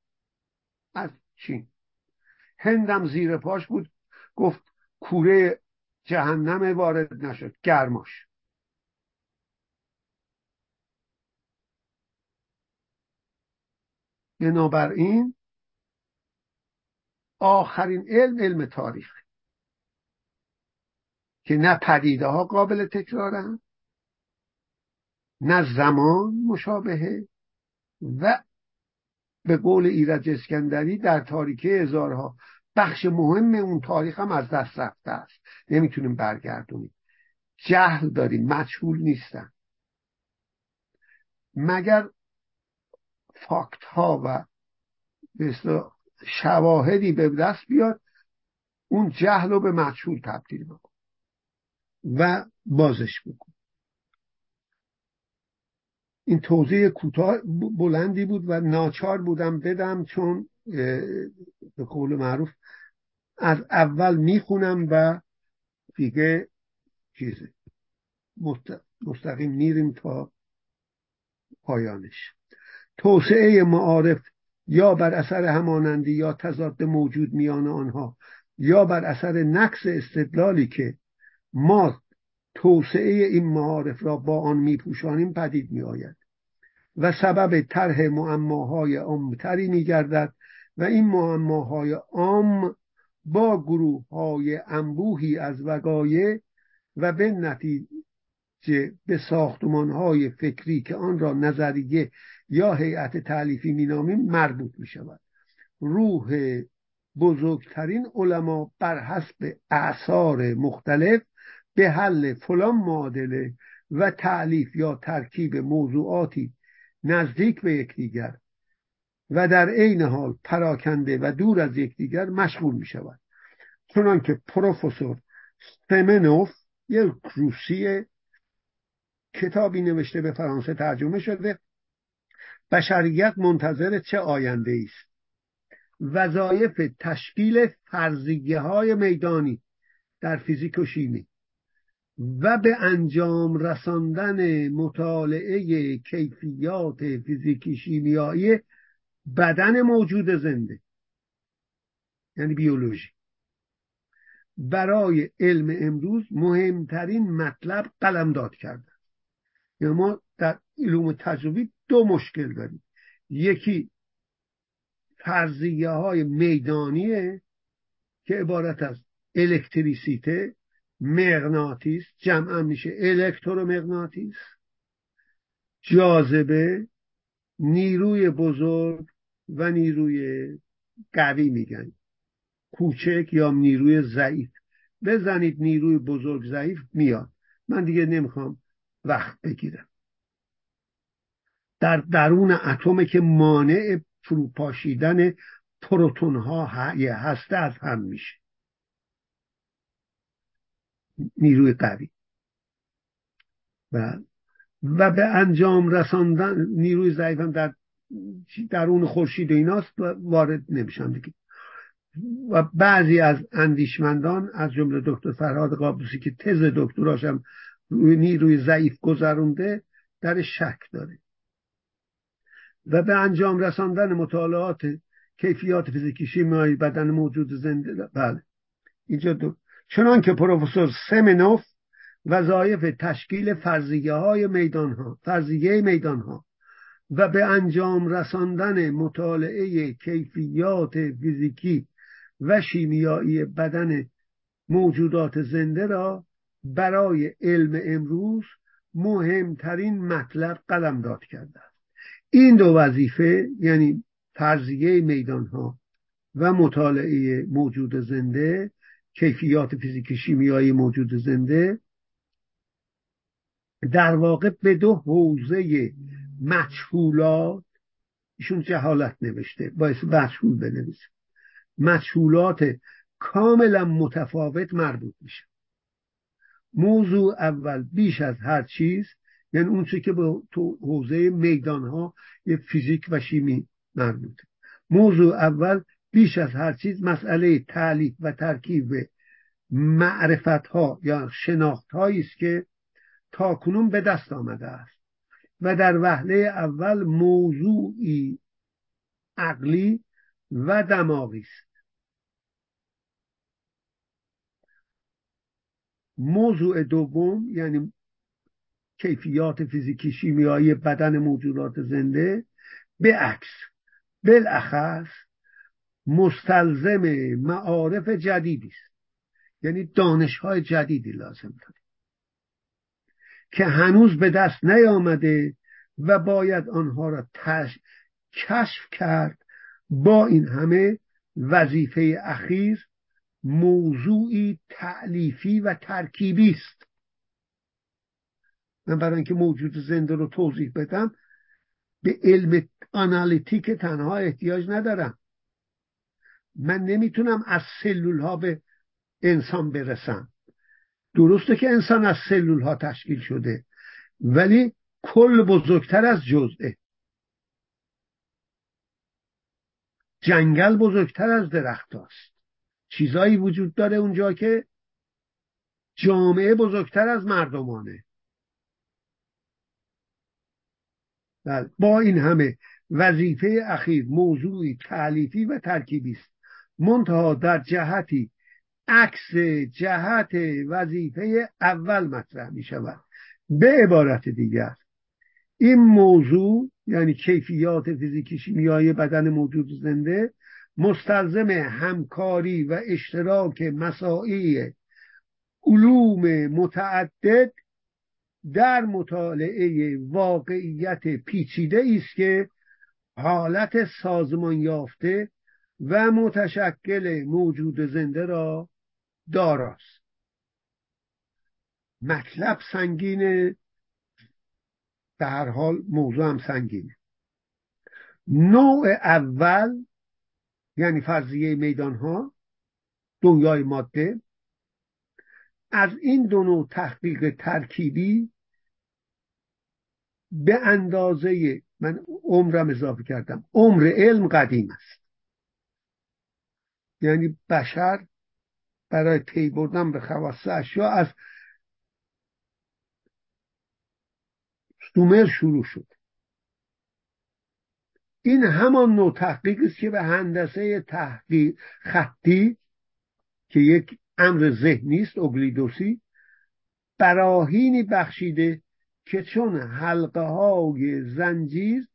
از چین. هندم زیر پاش بود. گفت کوره جهنم وارد نشد. گرماش. بنابراین آخرین علم علم تاریخ. که نه پدیده ها قابل تکرارن نه زمان مشابهه و به قول ایرج اسکندری در تاریکه هزارها. بخش مهم اون تاریخ هم از دست رفته است. نمی‌تونیم برگردونیم. جهل داریم. مجهول نیستن. مگر فاکت ها و شواهدی به دست بیاد اون جهل رو به مجهول تبدیل بکن و بازش بکن. این توضیح کوتاه بلندی بود و ناچار بودم بدم چون به قول معروف از اول می‌خونم و دیگه چیزه مستقیم میریم تا پایانش. توسعه معارف یا بر اثر همانندی یا تضاد موجود میان آنها یا بر اثر نقص استدلالی که ما توسعه این معارف را با آن میپوشانیم پدید میآید و سبب طرح معماهای عامتری میگردد و این معماهای عام با گروه های انبوهی از وقایع و به نتیجه به ساختمان های فکری که آن را نظریه یا هیئت تعلیفی مینامیم مربوط می شود روح بزرگترین علما بر حسب اعثار مختلف به حل فلان معادله و تعلیف یا ترکیب موضوعاتی نزدیک به یکدیگر و در عین حال پراکنده و دور از یکدیگر مشغول می شود چنان که پروفسور سمنوف یک روسی کتابی نوشته به فرانسه ترجمه شده بشریت منتظر چه آینده است؟ وظایف تشکیل فرضیه های میدانی در فیزیک و شیمی و به انجام رساندن مطالعه کیفیات فیزیکی شیمیایی بدن موجود زنده یعنی بیولوژی. برای علم امروز مهمترین مطلب قلمداد کرده یعنی ما در علوم تجربی دو مشکل داریم. یکی فرضیه های میدانیه که عبارت از الکتریسیته مغناطیس جمع میشه الکترومغناطیس. جاذبه نیروی بزرگ و نیروی قوی میگن. کوچک یا نیروی ضعیف. بزنید نیروی بزرگ ضعیف میاد. من دیگه نمی‌خوام وقت بگیرم. در درون اتم که مانع فروپاشیدن پروتون ها هسته از هم میشه. نیروی قوی. و و به انجام رساندن نیروی ضعیف هم در درون خورشید ایناست و وارد نمیشم دیگه. و بعضی از اندیشمندان از جمله دکتر فرهاد قابوسی که تز دکتراشم روی نیروی ضعیف گذرونده در شک داره. و به انجام رساندن مطالعات کیفیات فیزیکی شیمیایی بدن موجود زنده. بله. اینجا دو. چنان که پروفسور سمنوف وظایف تشکیل فرضیه های میدان ها فرضیه میدان ها و به انجام رساندن مطالعه کیفیات فیزیکی و شیمیایی بدن موجودات زنده را برای علم امروز مهمترین مطلب قلمداد کرده. این دو وظیفه یعنی فرضیه میدان ها و مطالعه موجود زنده کیفیات فیزیک شیمیایی موجود زنده در واقع به دو حوزه مجهولات ایشون جهالت نوشته؟ باعث مجهول بنویسه. مجهولات کاملا متفاوت مربوط میشه. موضوع اول بیش از هر چیز یعنی اون که به تو حوزه میدان ها یه فیزیک و شیمی مربوطه موضوع اول بیش از هر چیز مسئله تعلیف و ترکیب معرفت ها یا شناخت هایی است که تاکنون به دست آمده است. و در وهله اول موضوعی عقلی و دماغی است. موضوع دوم یعنی کیفیات فیزیکی شیمیایی بدن موجودات زنده. به عکس بالاخص مستلزم معارف جدیدی است. یعنی دانش های جدیدی لازم داره که هنوز به دست نیامده و باید آنها را تش... کشف کرد با این همه وظیفه اخیر موضوعی تعلیفی و ترکیبی است. من برای اینکه موجود زنده رو توضیح بدم به علم آنالیتیک تنها احتیاج ندارم. من نمی‌تونم از سلول ها به انسان برسم. درسته که انسان از سلول ها تشکیل شده ولی کل بزرگتر از جزئه. جنگل بزرگتر از درخت است چیزایی وجود داره اونجا که جامعه بزرگتر از مردمانه. بله، با این همه وظیفه اخیر موضوعی تعلیفی و ترکیبی است. منتها در جهتی عکس جهت وظیفه اول مطرح می شود. به عبارت دیگر این موضوع یعنی کیفیات فیزیکی شیمیایی بدن موجود زنده مستلزم همکاری و اشتراک مساعی علوم متعدد در مطالعه واقعیت پیچیده است که حالت سازمان یافته و متشکل موجود زنده را داراست. مطلب سنگینه به هر حال موضوع هم سنگینه. نوع اول یعنی فرضیه میدان ها دنیای ماده. از این دو نوع تحقیق ترکیبی به اندازه من عمرم اضافه کردم. عمر علم قدیم است. یعنی بشر برای پی بردن به خواص اشیا از سومر شروع شد. این همان نوع تحقیق است که به هندسه تحقیق خطی که یک امر ذهنی است اوگلیدوسی براهینی بخشیده که چون حلقه های زنجیر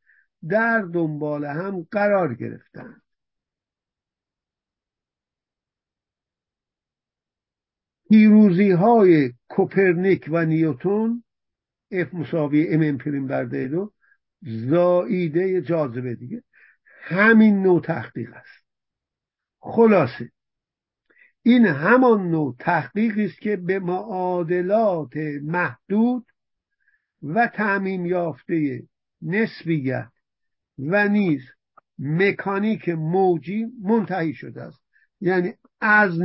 در دنبال هم قرار گرفتند. پیروزی های کوپرنیک و نیوتون اف مساوی ام امپریم بر دو زاییده جاذبه دیگه. همین نوع تحقیق است. خلاصه این همان نوع تحقیقی است که به معادلات محدود و تعمیم یافته نسبیت و نیز مکانیک موجی منتهی شده است. یعنی از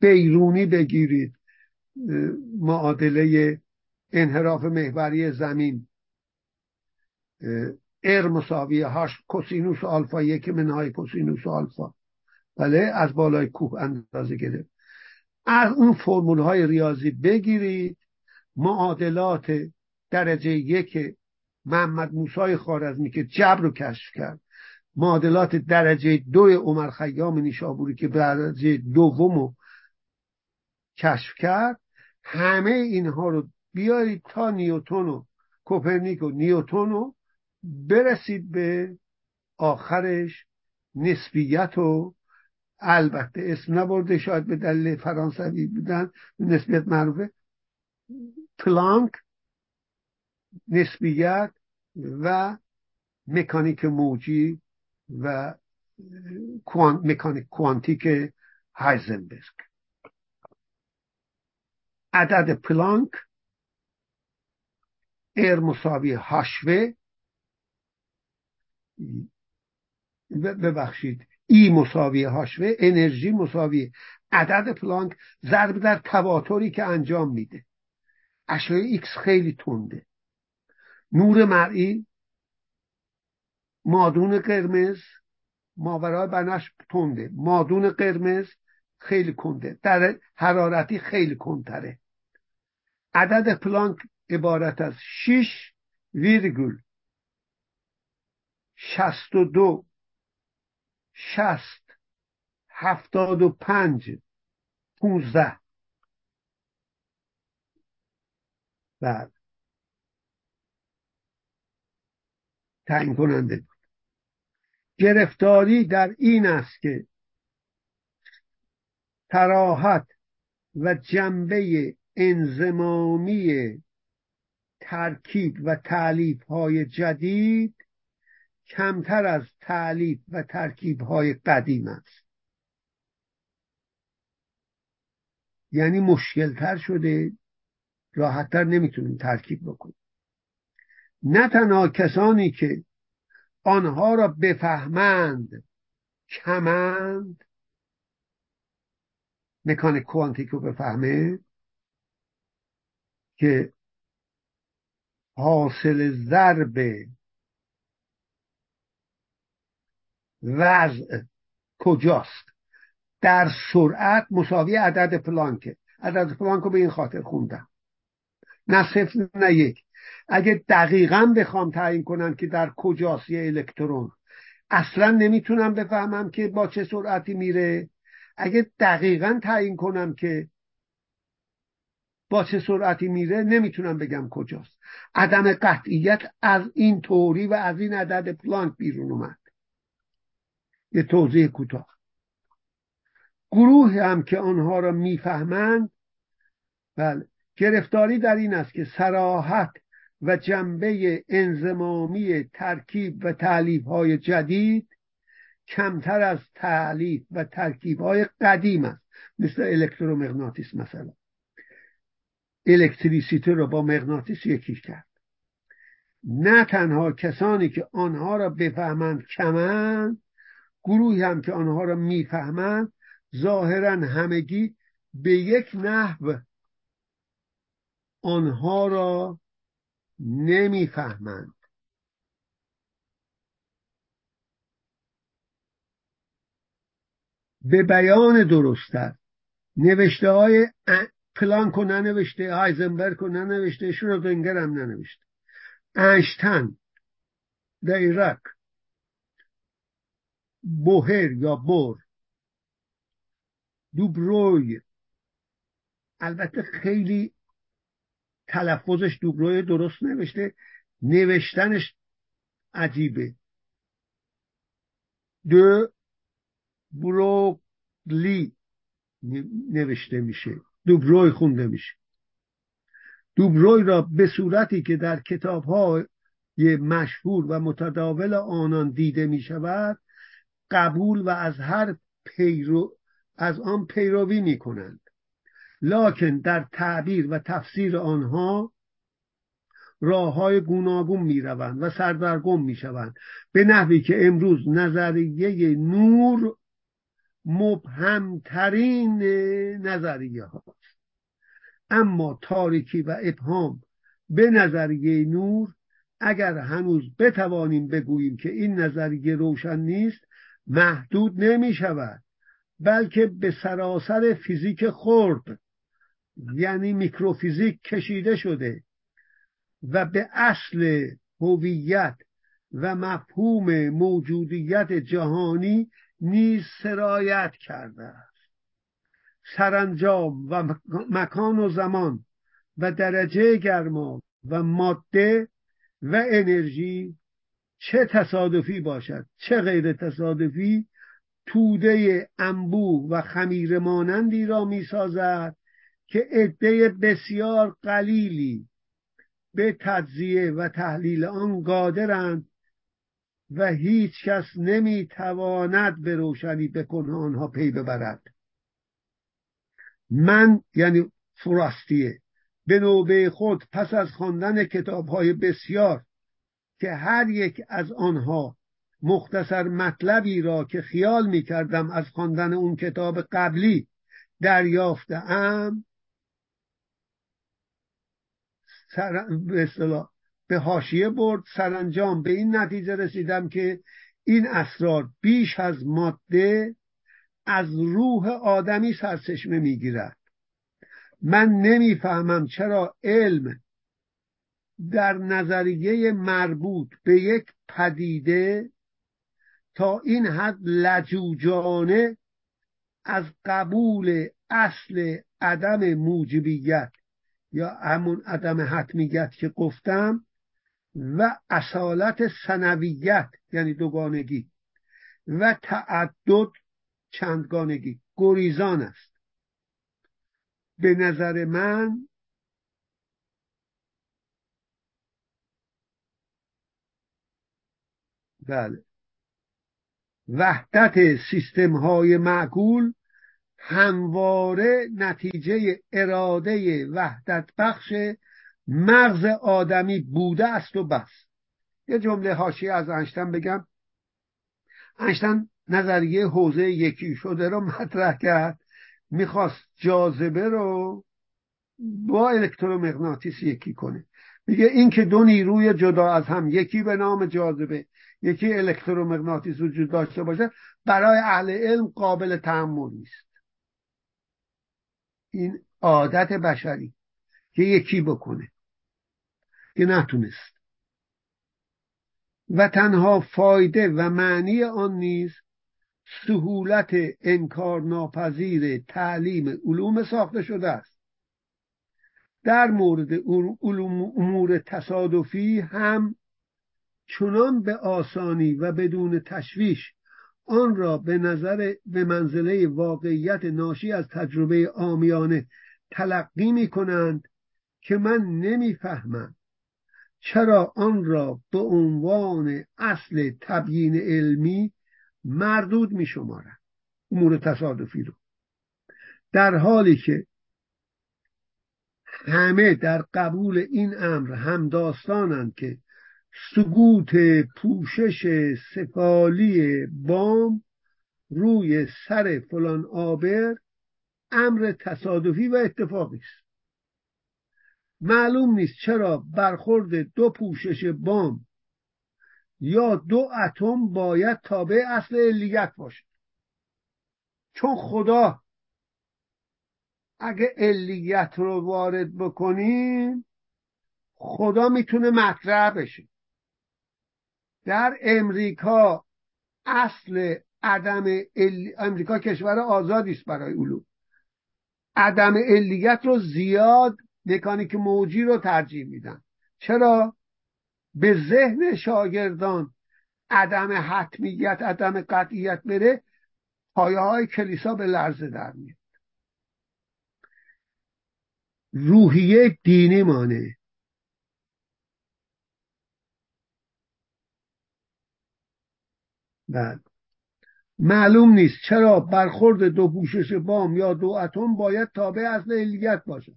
بیرونی بگیرید معادله انحراف محوری زمین. ار مساوی هاش کوسینوس آلفا یک منهای کوسینوس آلفا. بله از بالای کوه اندازه گرفت. از اون فرمول های ریاضی بگیرید معادلات درجه یک محمد موسای خارزمی که جبر رو کشف کرد. معادلات درجه دو عمر خیام نیشابوری که درجه دوم رو کشف کرد. همه اینها رو بیارید تا نیوتون و کوپرنیک و نیوتون رو برسید به آخرش. نسبیت و البته اسم نبرده شاید به دلیل فرانسوی بودن نسبیت معروفه. پلانک نسبیت و مکانیک موجی و مکانیک کوانتیک هایزنبرگ. عدد پلانک ار مساوی هاشوه ببخشید ای مساوی هاشوه انرژی مساوی. عدد پلانک ضرب در تواتری که انجام میده. اشعه ایکس خیلی تنده. نور مرئی مادون قرمز ماورای بنفش تنده. مادون قرمز خیلی کنده در حرارتی خیلی کندتره عدد پلانک عبارت از 6 ویرگول 62 60 75 15 بعد تعیین کننده. بود گرفتاری در این است که تراحت و جنبه انزمامی ترکیب و تعلیف های جدید کمتر از تعلیف و ترکیب های قدیم است. یعنی مشکلتر شده راحتتر نمی‌تونیم ترکیب بکنیم. نه تنها کسانی که آنها را بفهمند کمند مکانیک کوانتیک رو بفهمه که حاصل ضرب وضع کجاست. در سرعت مساوی عدد پلانکه عدد پلانک رو به این خاطر خوندم. نه صفر نه یک. اگه دقیقا بخوام تعیین کنم که در کجاست یه الکترون اصلا نمی‌تونم بفهمم که با چه سرعتی میره. اگه دقیقا تعیین کنم که با چه سرعتی میره نمی‌تونم بگم کجاست. عدم قطعیت از این توری و از این عدد پلانک بیرون اومد. یه توضیح کوتاه. گروه هم که آنها را می‌فهمند بله. گرفتاری در این است که سراحت و جنبه انزمامی ترکیب و تعلیف های جدید کمتر از تعلیف و ترکیب های قدیم است. مثل الکترومغناطیس مثلا. الکتریسیته رو با مغناطیس یکی کرد. نه تنها کسانی که آنها را بفهمند کمند گروهی هم که آنها را می‌فهمند ظاهرا همگی به یک نحو آنها را نمی‌فهمند. به بیان درستتر نوشته های رو ننوشته هایزنبرگ رو ننوشته شرودنگر هم ننوشته. انشتن دیرک بوهر یا بور دوبروی. البته خیلی تلفظش دوبروی درست نوشته. نوشتنش عجیبه. دو بروگلی نوشته میشه. دوبروی خونده میشه. دوبروی را به صورتی که در کتاب های مشهور و متداول آنان دیده می شود قبول و از هر پیرو از آن پیروی می کنند لکن در تعبیر و تفسیر آنها راه های گوناگون می روند و سردرگم می شوند به نحوی که امروز نظریه نور مبهمترین نظریه هاست. اما تاریکی و ابهام به نظریه نور اگر هنوز بتوانیم بگوییم که این نظریه روشن نیست محدود نمی شود بلکه به سراسر فیزیک خرد یعنی میکروفیزیک کشیده شده و به اصل هویت و مفهوم موجودیت جهانی نیز سرایت کرده است. سرانجام و مکان و زمان و درجه گرما و ماده و انرژی چه تصادفی باشد چه غیر تصادفی توده انبوه و خمیر مانندی را می سازد که عده بسیار قلیلی به تجزیه و تحلیل آن قادرند و هیچ کس نمی تواند به روشنی به آنها پی ببرد. من یعنی فراستیه به نوبه خود پس از خواندن کتاب های بسیار که هر یک از آنها مختصر مطلبی را که خیال می کردم از خواندن اون کتاب قبلی دریافتم سر... به به حاشیه برد سرانجام به این نتیجه رسیدم که این اسرار بیش از ماده از روح آدمی سرچشمه می‌گیرد. من نمی‌فهمم چرا علم در نظریه مربوط به یک پدیده تا این حد لجوجانه از قبول اصل عدم موجبیت یا همون عدم حتمیت که گفتم و اصالت سنویت یعنی دوگانگی و تعدد چندگانگی. گریزان است. به نظر من بله. وحدت سیستم های معقول همواره نتیجه اراده وحدت بخش مغز آدمی بوده است و بس. یه جمله هاشی از انشتن بگم. انشتن نظریه حوزه یکی شده رو مطرح کرد. می‌خواست جاذبه رو با الکترومغناطیس یکی کنه. میگه این که دو نیروی جدا از هم یکی به نام جاذبه یکی الکترومغناطیس وجود داشته باشه برای اهل علم قابل تحملی است این عادت بشری که یکی بکنه که نتونست. و تنها فایده و معنی آن نیز سهولت انکار ناپذیر تعلیم علوم ساخته شده است. در مورد امور تصادفی هم چنان به آسانی و بدون تشویش آن را به نظر به منزله واقعیت ناشی از تجربه آمیانه تلقی می کنند که من نمی‌فهمم چرا آن را به عنوان اصل تبیین علمی مردود می شمارن امور تصادفی رو. در حالی که همه در قبول این امر هم داستانند که سقوط پوشش سفالی بام روی سر فلان آبر امر تصادفی و اتفاقی است. معلوم نیست چرا برخورد دو پوشش بام یا دو اتم باید تابع اصل علیت باشه چون خدا اگه علیت رو وارد بکنیم خدا می‌تونه مطرح بشه. در امریکا اصل عدم امریکا کشور آزادی است برای علوم. عدم علیت رو زیاد مکانیک موجی رو ترجیح میدن. چرا؟ به ذهن شاگردان عدم حتمیت عدم قطعیت بره پایه های کلیسا به لرزه در میاد. روحیه دینی مانه. بعد. معلوم نیست چرا برخورد دو پوشش بام یا دو اتم باید تابع اصل علیت باشد.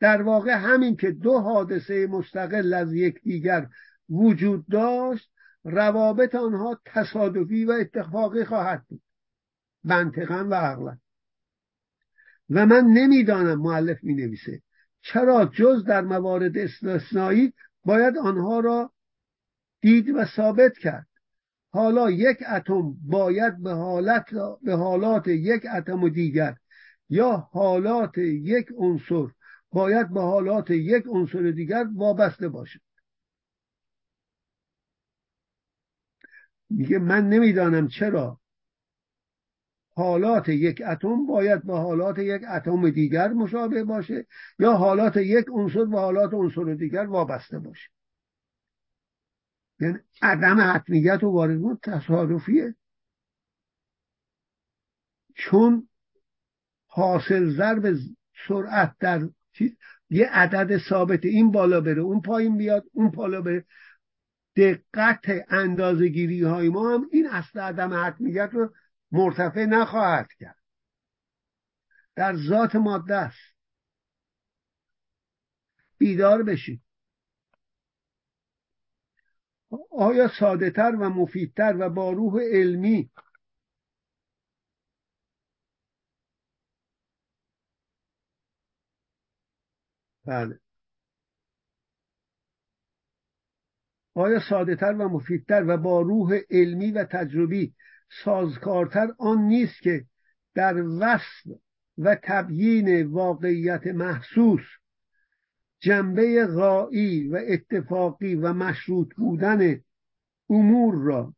در واقع همین که دو حادثه مستقل از یکدیگر وجود داشت روابط آنها تصادفی و اتفاقی خواهد بود. منطقا و عقلا. و من نمی‌دانم معلف می نویسه چرا جز در موارد استثنایی باید آنها را دید و ثابت کرد. حالا یک اتم باید به حالت به حالات یک اتم و دیگر یا حالات یک عنصر باید به حالات یک عنصر دیگر وابسته باشد. میگه من نمی‌دانم چرا حالات یک اتم باید به حالات یک اتم دیگر مشابه باشه یا حالات یک عنصر به حالات عنصر دیگر وابسته باشه. یعنی عدم حتمیت و وارد بود تصادفیه چون حاصل ضرب سرعت در یه عدد ثابت این بالا بره اون پایین بیاد اون بالا بره. دقت اندازگیری های ما هم این اصل عدم حتمیت رو مرتفع نخواهد کرد. در ذات ماده است. بیدار بشید. آیا ساده تر و مفیدتر و با روح علمی؟ بله. آیا ساده تر و مفیدتر و با روح علمی و تجربی سازکارتر آن نیست که در وصف و تبیین واقعیت محسوس جنبه غایی و اتفاقی و مشروط بودن امور را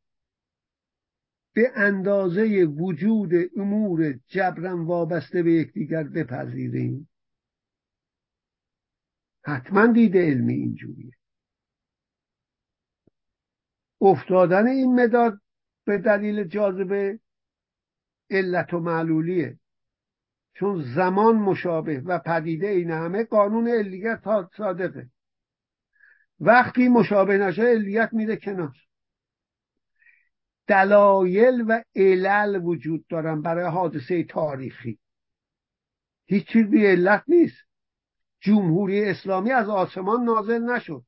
به اندازه وجود امور جبران وابسته به یکدیگر بپذیریم. حتما دیده علمی اینجوریه. افتادن این مداد به دلیل جاذبه علت و معلولیه. چون زمان مشابه و پدیده این همه قانون علیت صادقه. وقتی مشابه نشه علیت میره کنار. دلایل و علل وجود دارن برای حادثه تاریخی. هیچ چیز بی علت نیست. جمهوری اسلامی از آسمان نازل نشد.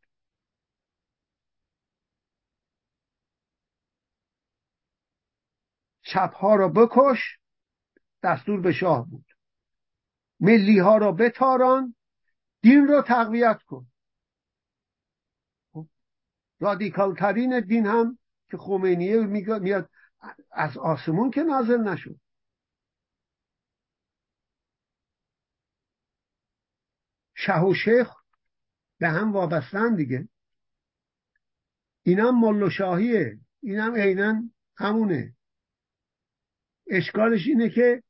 چپها را بکش دستور به شاه بود. ملی ها را بتاران دین را تقویت کن. رادیکال ترین دین هم که خمینیه میاد از آسمون که نازل نشد. شه و شیخ به هم وابستن دیگه. اینم مل شاهیه. اینم عینا همونه. اشکالش اینه که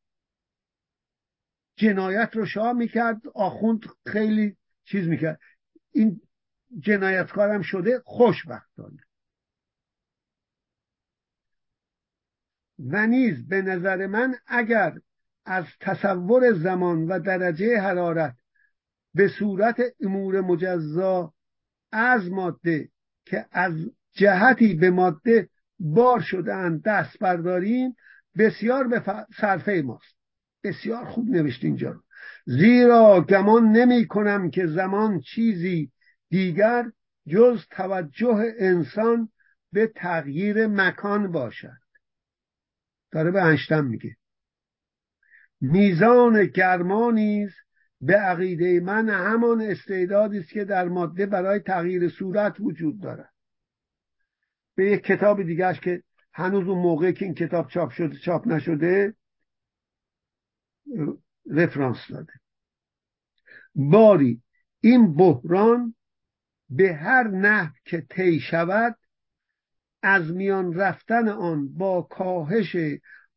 جنایت رو شاه می‌کرد آخوند خیلی چیز می‌کرد. این جنایتکارم شده خوشبختانه. و نیز به نظر من اگر از تصور زمان و درجه حرارت به صورت امور مجزا از ماده که از جهتی به ماده بار شدن دست برداریم بسیار به صرفه ماست. بسیار خوب نوشت اینجا. زیرا گمان نمی کنم که زمان چیزی دیگر جز توجه انسان به تغییر مکان باشد. داره به انشتم میگه. میزان گرما نیز به عقیده من همان استعدادی است که در ماده برای تغییر صورت وجود دارد. به یک کتاب دیگرش که هنوز اون موقع که این کتاب چاپ شده چاپ نشده رفرانس داده. باری این بحران به هر نحو که طی شود از میان رفتن آن با کاهش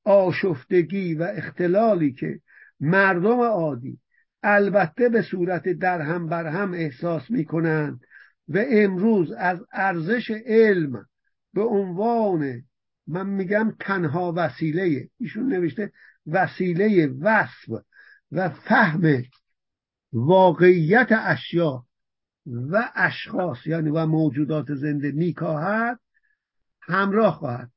آشفتگی و اختلالی که مردم عادی البته به صورت درهم بر هم احساس می کنند و امروز از ارزش علم به عنوان من میگم تنها وسیله ایشون نوشته وسیله وصف و فهم واقعیت اشیا و اشخاص یعنی و موجودات زنده میکاهد همراه خواهد.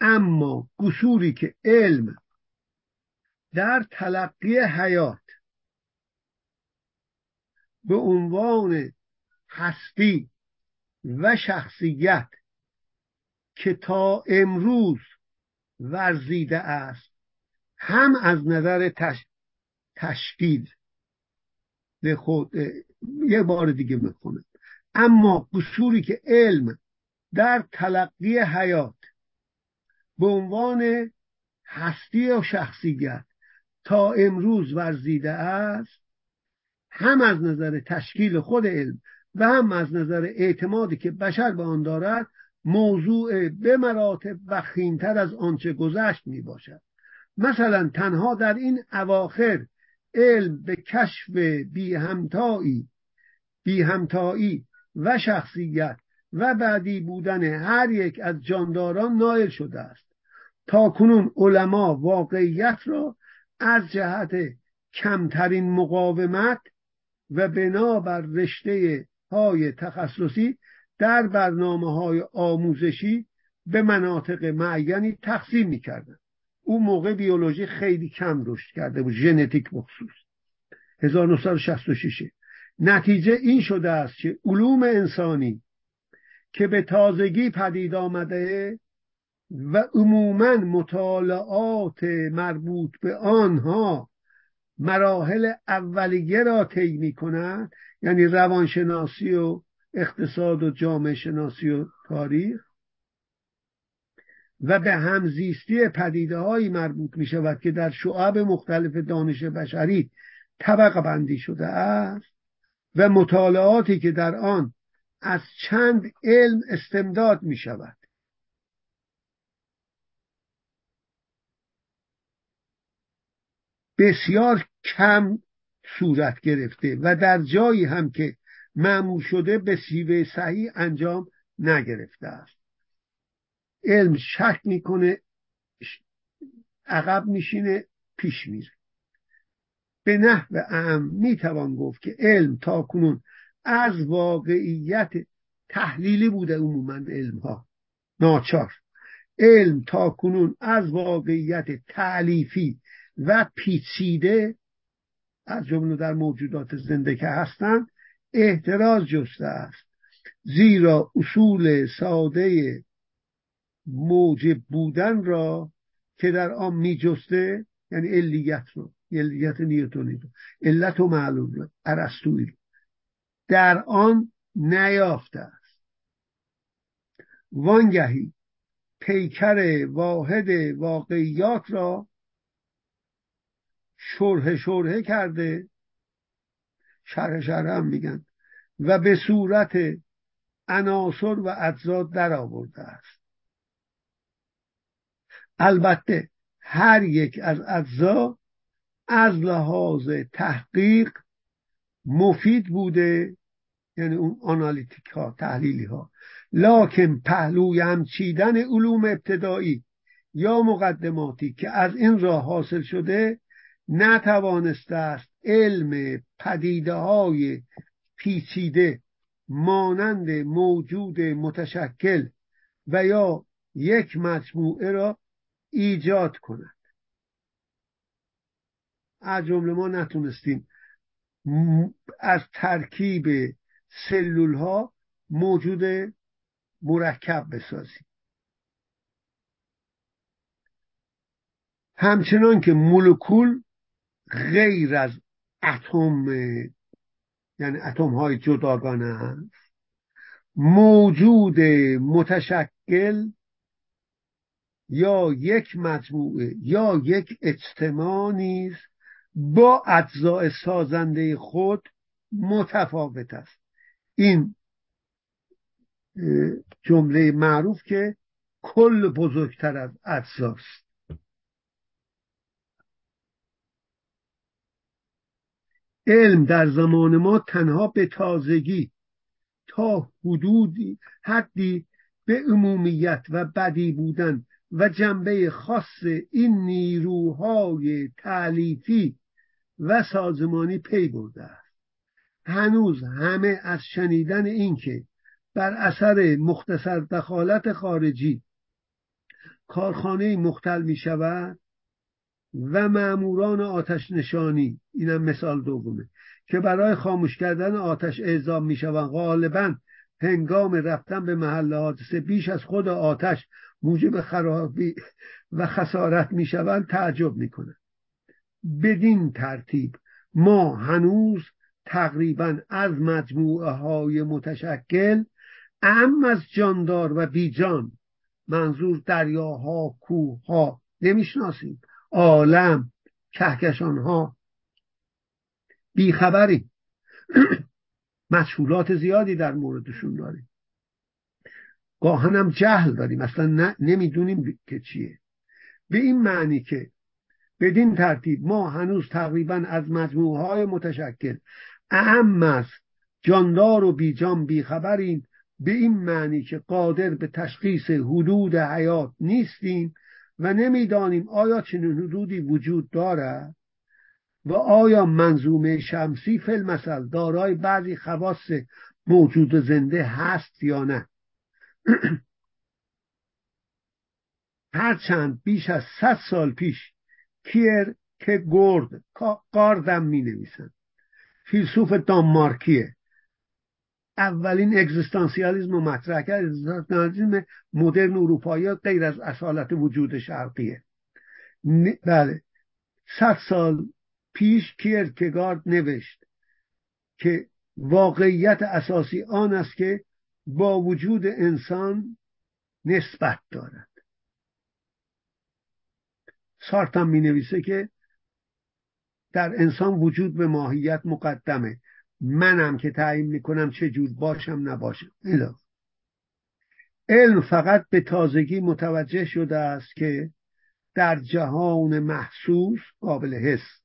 اما قصوری که علم در تلقی حیات به عنوان هستی و شخصیت که تا امروز ورزیده است هم از نظر تش... تشکیل خود یه بار دیگه می‌خونم. اما قصوری که علم در تلقی حیات به عنوان هستی و شخصیت تا امروز ورزیده است هم از نظر تشکیل خود علم و هم از نظر اعتمادی که بشر به آن دارد موضوع به مراتب وخیمتر از آنچه گذشت می باشد مثلا تنها در این اواخر علم به کشف بی همتایی بی همتایی و شخصیت و بعدی بودن هر یک از جانداران نایل شده است. تا کنون علما واقعیت را از جهت کمترین مقاومت و بنابر رشته های تخصصی در برنامه های آموزشی به مناطق معینی تقسیم می‌کردن او موقع بیولوژی خیلی کم رشد کرده بود ژنتیک بخصوص 1966 نتیجه این شده است که علوم انسانی که به تازگی پدید آمده و عموما مطالعات مربوط به آنها مراحل اولیه را طی می کنند یعنی روانشناسی و اقتصاد و جامعه شناسی و تاریخ. و به همزیستی پدیده هایی مربوط می شود که در شعب مختلف دانش بشری طبق بندی شده است و مطالعاتی که در آن از چند علم استمداد می شود بسیار کم صورت گرفته و در جایی هم که معمول شده به سیوه صحیح انجام نگرفته است. علم شک می‌کنه عقب میشینه پیش میره. به نحو اهم می‌توان گفت که علم تا کنون از واقعیت تحلیلی بوده عموما علم ها ناچار. علم تا کنون از واقعیت تعلیفی و پیچیده از جمله در موجودات زنده که هستند احتراز جسته است. زیرا اصول ساده موجب بودن را که در آن میجسته یعنی علیت رو علیت نیوتونی رو علت و معلوم رو در آن نیافته است. وانگهی پیکر واحد واقعیات را شره شره کرده شرح شرح هم میگن و به صورت عناصر و اجزا در آورده است. البته هر یک از اجزا از لحاظ تحقیق مفید بوده یعنی اون آنالیتیک ها تحلیلی ها لکن پهلوی هم چیدن علوم ابتدایی یا مقدماتی که از این راه حاصل شده نتوانسته است علم پدیده های پیچیده مانند موجود متشکل و یا یک مجموعه را ایجاد کند. از جمله ما نتونستیم از ترکیب سلول ها موجود مرکب بسازیم. همچنان که مولکول غیر از اتم یعنی اتم های جداگانه است موجود متشکل یا یک مجموعه یا یک اجتماع نیز با اجزای سازنده خود متفاوت است. این جمله معروف که کل بزرگتر از اجزاست علم در زمان ما تنها به تازگی تا حدودی حدی به عمومیت و بدی بودن و جنبه خاص این نیروهای تعلیفی و سازمانی پی برده است. هنوز همه از شنیدن اینکه بر اثر مختصر دخالت خارجی کارخانه مختل می شود و معموران آتش نشانی اینم مثال دومه که برای خاموش کردن آتش اعزام می شوند غالبا هنگام رفتن به محل حادثه بیش از خود آتش موجب خرابی و خسارت می شوند تعجب می کنند بدین ترتیب ما هنوز تقریبا از مجموعه های متشکل ام از جاندار و بیجان منظور دریاها کوهها نمی‌شناسیم. عالم کهکشان ها بیخبریم. مشهولات زیادی در موردشون داریم. گاهنم جهل داریم. اصلا نمی‌دونیم که چیه. به این معنی که بدین ترتیب ما هنوز تقریبا از مجموعه های متشکل اهم از جاندار و بیجان بیخبریم. به این معنی که قادر به تشخیص حدود حیات نیستیم و نمی‌دانیم آیا چنین حدودی وجود دارد. و آیا منظومه شمسی فل مثل دارای بعضی خواص موجود زنده هست یا نه؟ هرچند بیش از صد سال پیش کیر که گرد قاردم می نویسن فیلسوف دانمارکیه. اولین اگزیستانسیالیزم رو مطرح کرد. اگزیستانسیالیزم مدرن اروپایی غیر از اصالت وجود شرقیه. بله. صد سال پیش کیرکگارد نوشت که واقعیت اساسی آن است که با وجود انسان نسبت دارد. سارتم می نویسه که در انسان وجود به ماهیت مقدمه. منم که تعیین می‌کنم چه جور باشم نباشم. الا علم فقط به تازگی متوجه شده است که در جهان محسوس قابل حس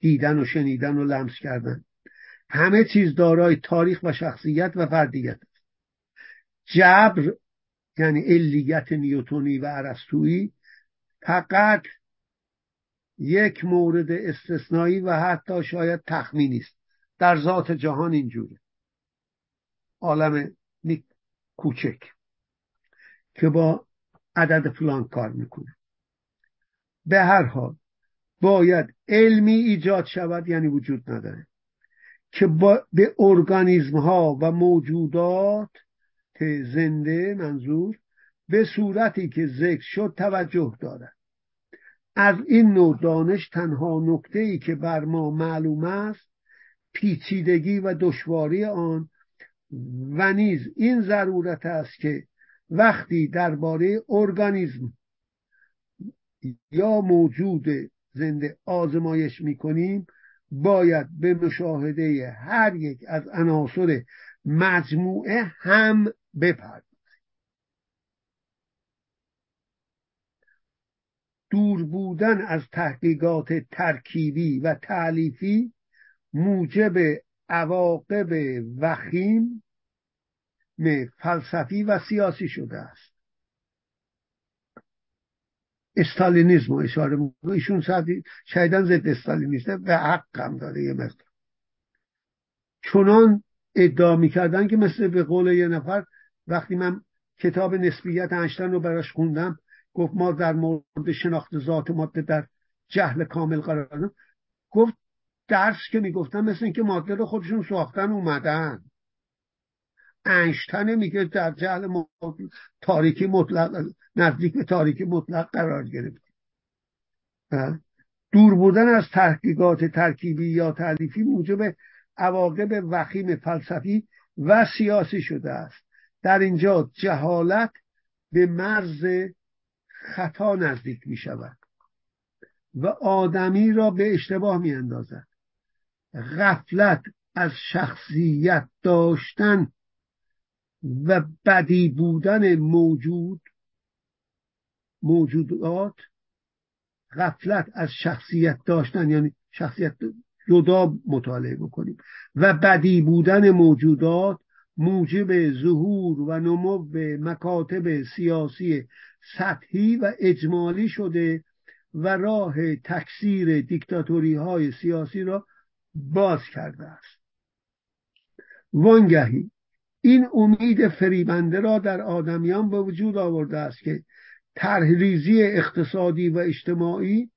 دیدن و شنیدن و لمس کردن. همه چیز دارای تاریخ و شخصیت و فردیت. است جبر یعنی علیت نیوتونی و عرستویی فقط یک مورد استثنایی و حتی شاید تخمینی است. در ذات جهان اینجوره عالم کوچک که با عدد فلان کار می‌کنه. به هر حال باید علمی ایجاد شود یعنی وجود نداره که با به ارگانیزم ها و موجودات زنده منظور به صورتی که ذکر شد توجه دارد. از این نوع دانش تنها نکته ای که بر ما معلوم است پیچیدگی و دشواری آن و نیز این ضرورت است که وقتی درباره ارگانیزم یا موجود زنده آزمایش می‌کنیم باید به مشاهده هر یک از عناصر مجموعه هم بپردازیم. دور بودن از تحقیقات ترکیبی و تعلیفی موجب عواقب وخیم فلسفی و سیاسی شده است. استالینیزم رو اشاره ایشون شایدن ضد استالینیسته و حق هم داره یه مقدار. چنان ادعا می‌کردن که مثل به قول یه نفر وقتی من کتاب نسبیت انشتن رو براش خوندم گفت ما در مورد شناخت ذات ماده در جهل کامل قرار دادم. گفت درس که می‌گفتن مثل اینکه ماده رو خودشون ساختن اومدن. انشتن میگه در جهل تاریکی مطلق نزدیک به تاریکی مطلق قرار گرفت دور بودن از تحقیقات ترکیبی یا تعلیفی موجب عواقب وخیم فلسفی و سیاسی شده است. در اینجا جهالت به مرز خطا نزدیک می شود و آدمی را به اشتباه می اندازد غفلت از شخصیت داشتن و بدی بودن موجود موجودات غفلت از شخصیت داشتن یعنی شخصیت جدا مطالعه بکنیم. و بدی بودن موجودات موجب ظهور و نمو مکاتب سیاسی سطحی و اجمالی شده و راه تکثیر دیکتاتوری های سیاسی را باز کرده است. وانگهی این امید فریبنده را در آدمیان به وجود آورده است که طرحریزی اقتصادی و اجتماعی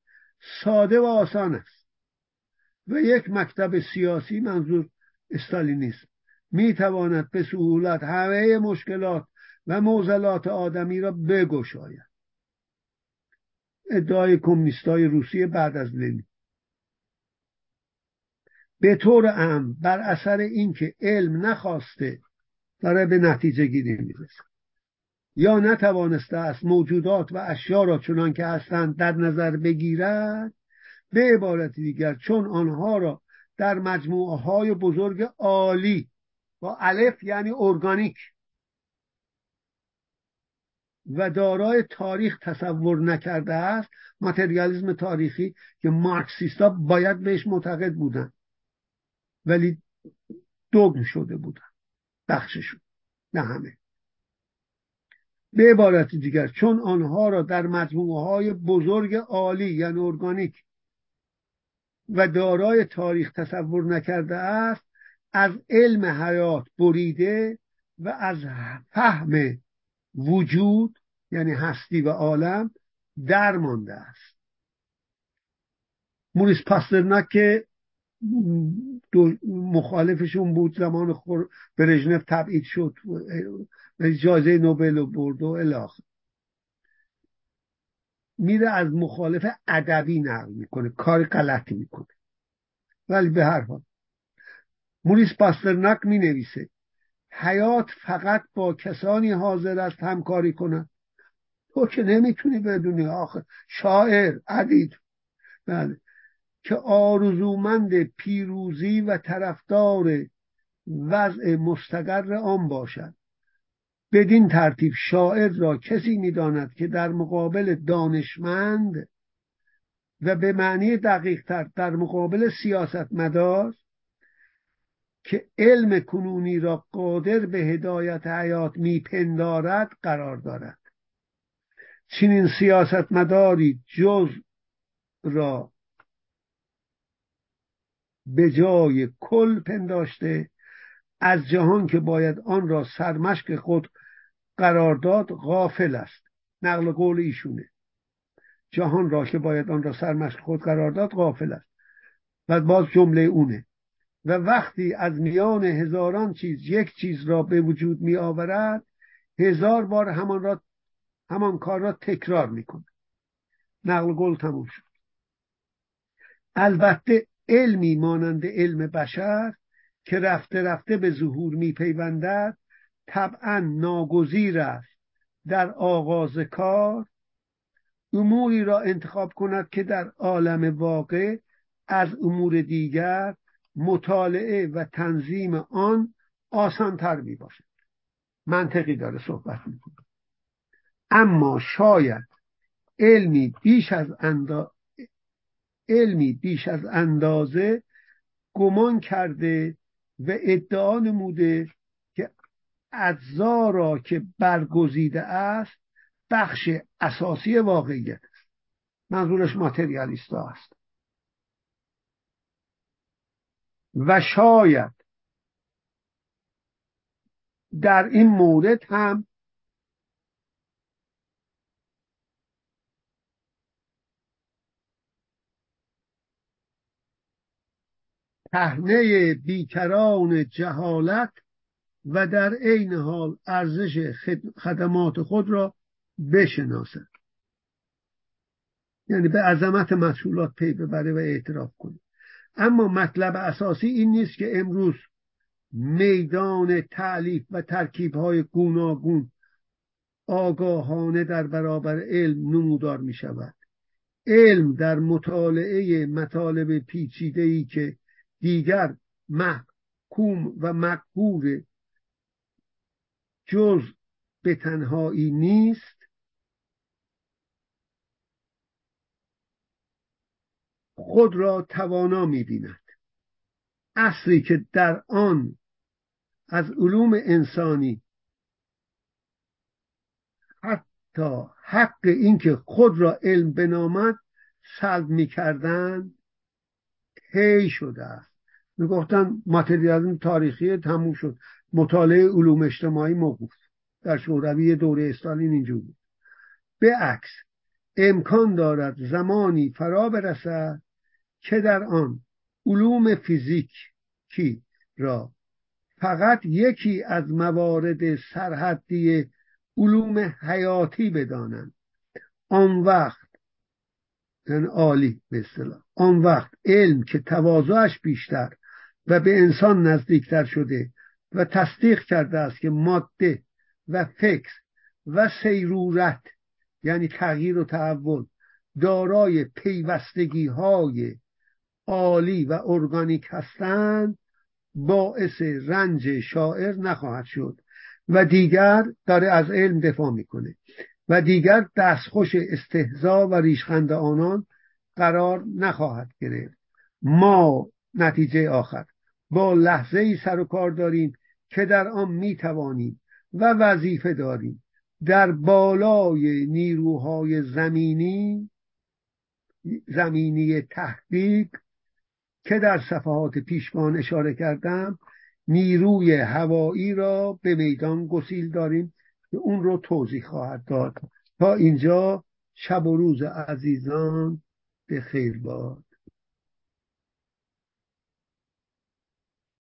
ساده و آسان است و یک مکتب سیاسی منظور استالینیسم. می تواند به سهولت همه مشکلات و موزلات آدمی را بگشاید. ادعای کمونیستای روسیه بعد از لنین. به طور ام بر اثر اینکه علم نخواسته داره به نتیجه گیری می‌رسه یا نتوانسته است موجودات و اشیا را چنان که هستند در نظر بگیرد به عبارت دیگر چون آنها را در مجموعه های بزرگ عالی با الف یعنی ارگانیک و دارای تاریخ تصور نکرده است ماتریالیزم تاریخی که مارکسیستا باید بهش معتقد بودن ولی دوگم شده بودن بخششون نه همه. به عبارت دیگر چون آنها را در مجموعه های بزرگ عالی یعنی ارگانیک و دارای تاریخ تصور نکرده است از علم حیات بریده و از فهم وجود یعنی هستی و عالم درمانده است. موریس پاسترناک که مخالفشون بود زمان خور برژنف تبعید شد جایزه نوبل و برد و الاخ میره از مخالف ادبی نقل می‌کنه کار غلطی می‌کنه. ولی به هر حال موریس پاسترناک می نویسه حیات فقط با کسانی حاضر است همکاری کنند. تو که نمی‌تونی بدونی آخه. شاعر ادیب. بله. که آرزومند پیروزی و طرفدار وضع مستقر آن باشد. بدین ترتیب شاعر را کسی می‌داند که در مقابل دانشمند و به معنی دقیق تر در مقابل سیاستمدار که علم کنونی را قادر به هدایت حیات میپندارد قرار دارد. چنین سیاستمداری جز را به جای کل پنداشته از جهان که باید آن را سرمشق خود قرار داد غافل است. نقل قول ایشونه. جهان را که باید آن را سرمشق خود قرار داد غافل است. و باز جمله اونه. و وقتی از میان هزاران چیز یک چیز را به وجود می آورد هزار بار همان را همان کار را تکرار می‌کنه نقل قول تموم شد. البته علمی مانند علم بشر که رفته رفته به ظهور میپیوندد طبعا ناگزیر است. در آغاز کار اموری را انتخاب کند که در عالم واقع از امور دیگر مطالعه و تنظیم آن آسانتر می باشد منطقی داره صحبت می‌کنه. اما شاید علمی بیش از علمی بیش از اندازه گمان کرده و ادعا نموده که اجزا را که برگزیده است بخش اساسی واقعیت است. منظورش ماتریالیستا است. و شاید در این مورد هم تهنه بیکران جهالت و در عین حال ارزش خدمات خود را بشناسد. یعنی به عظمت مسئولات پی ببره و اعتراف کنه. اما مطلب اساسی این نیست که امروز میدان تعلیف و ترکیب های گوناگون آگاهانه در برابر علم نمودار می شود علم در مطالعه مطالب پیچیده ای که دیگر محکوم و مقهور جز به تنهایی نیست. خود را توانا می‌بیند. اصلی که در آن از علوم انسانی حتی حق اینکه خود را علم بنامد سلب می‌کردند هی شده است. می‌گفتن ماتریالیسم تاریخی تموم شد. مطالعه علوم اجتماعی موقوف در شوروی دوره استالین اینجور بود. به عکس امکان دارد زمانی فرا برسد که در آن علوم فیزیکی را فقط یکی از موارد سرحدی علوم حیاتی بدانند. آن وقت یعنی عالی به اصطلاح آن وقت علم که تواضعش بیشتر و به انسان نزدیکتر شده و تصدیق کرده است که ماده و فکر و سیرورت یعنی تغییر و تحول دارای پیوستگی های عالی و ارگانیک هستند باعث رنج شاعر نخواهد شد و دیگر داره از علم دفاع می‌کنه و دیگر دستخوش استهزا و ریشخند آنان قرار نخواهد گرفت. ما نتیجه آخر. با لحظه ای سر و کار داریم که در آن می توانیم و وظیفه داریم. در بالای نیروهای زمینی زمینی تحقیق که در صفحات پیشمان اشاره کردم نیروی هوایی را به میدان گسیل داریم که اون رو توضیح خواهد داد. تا اینجا شب و روز عزیزان به خیر باد.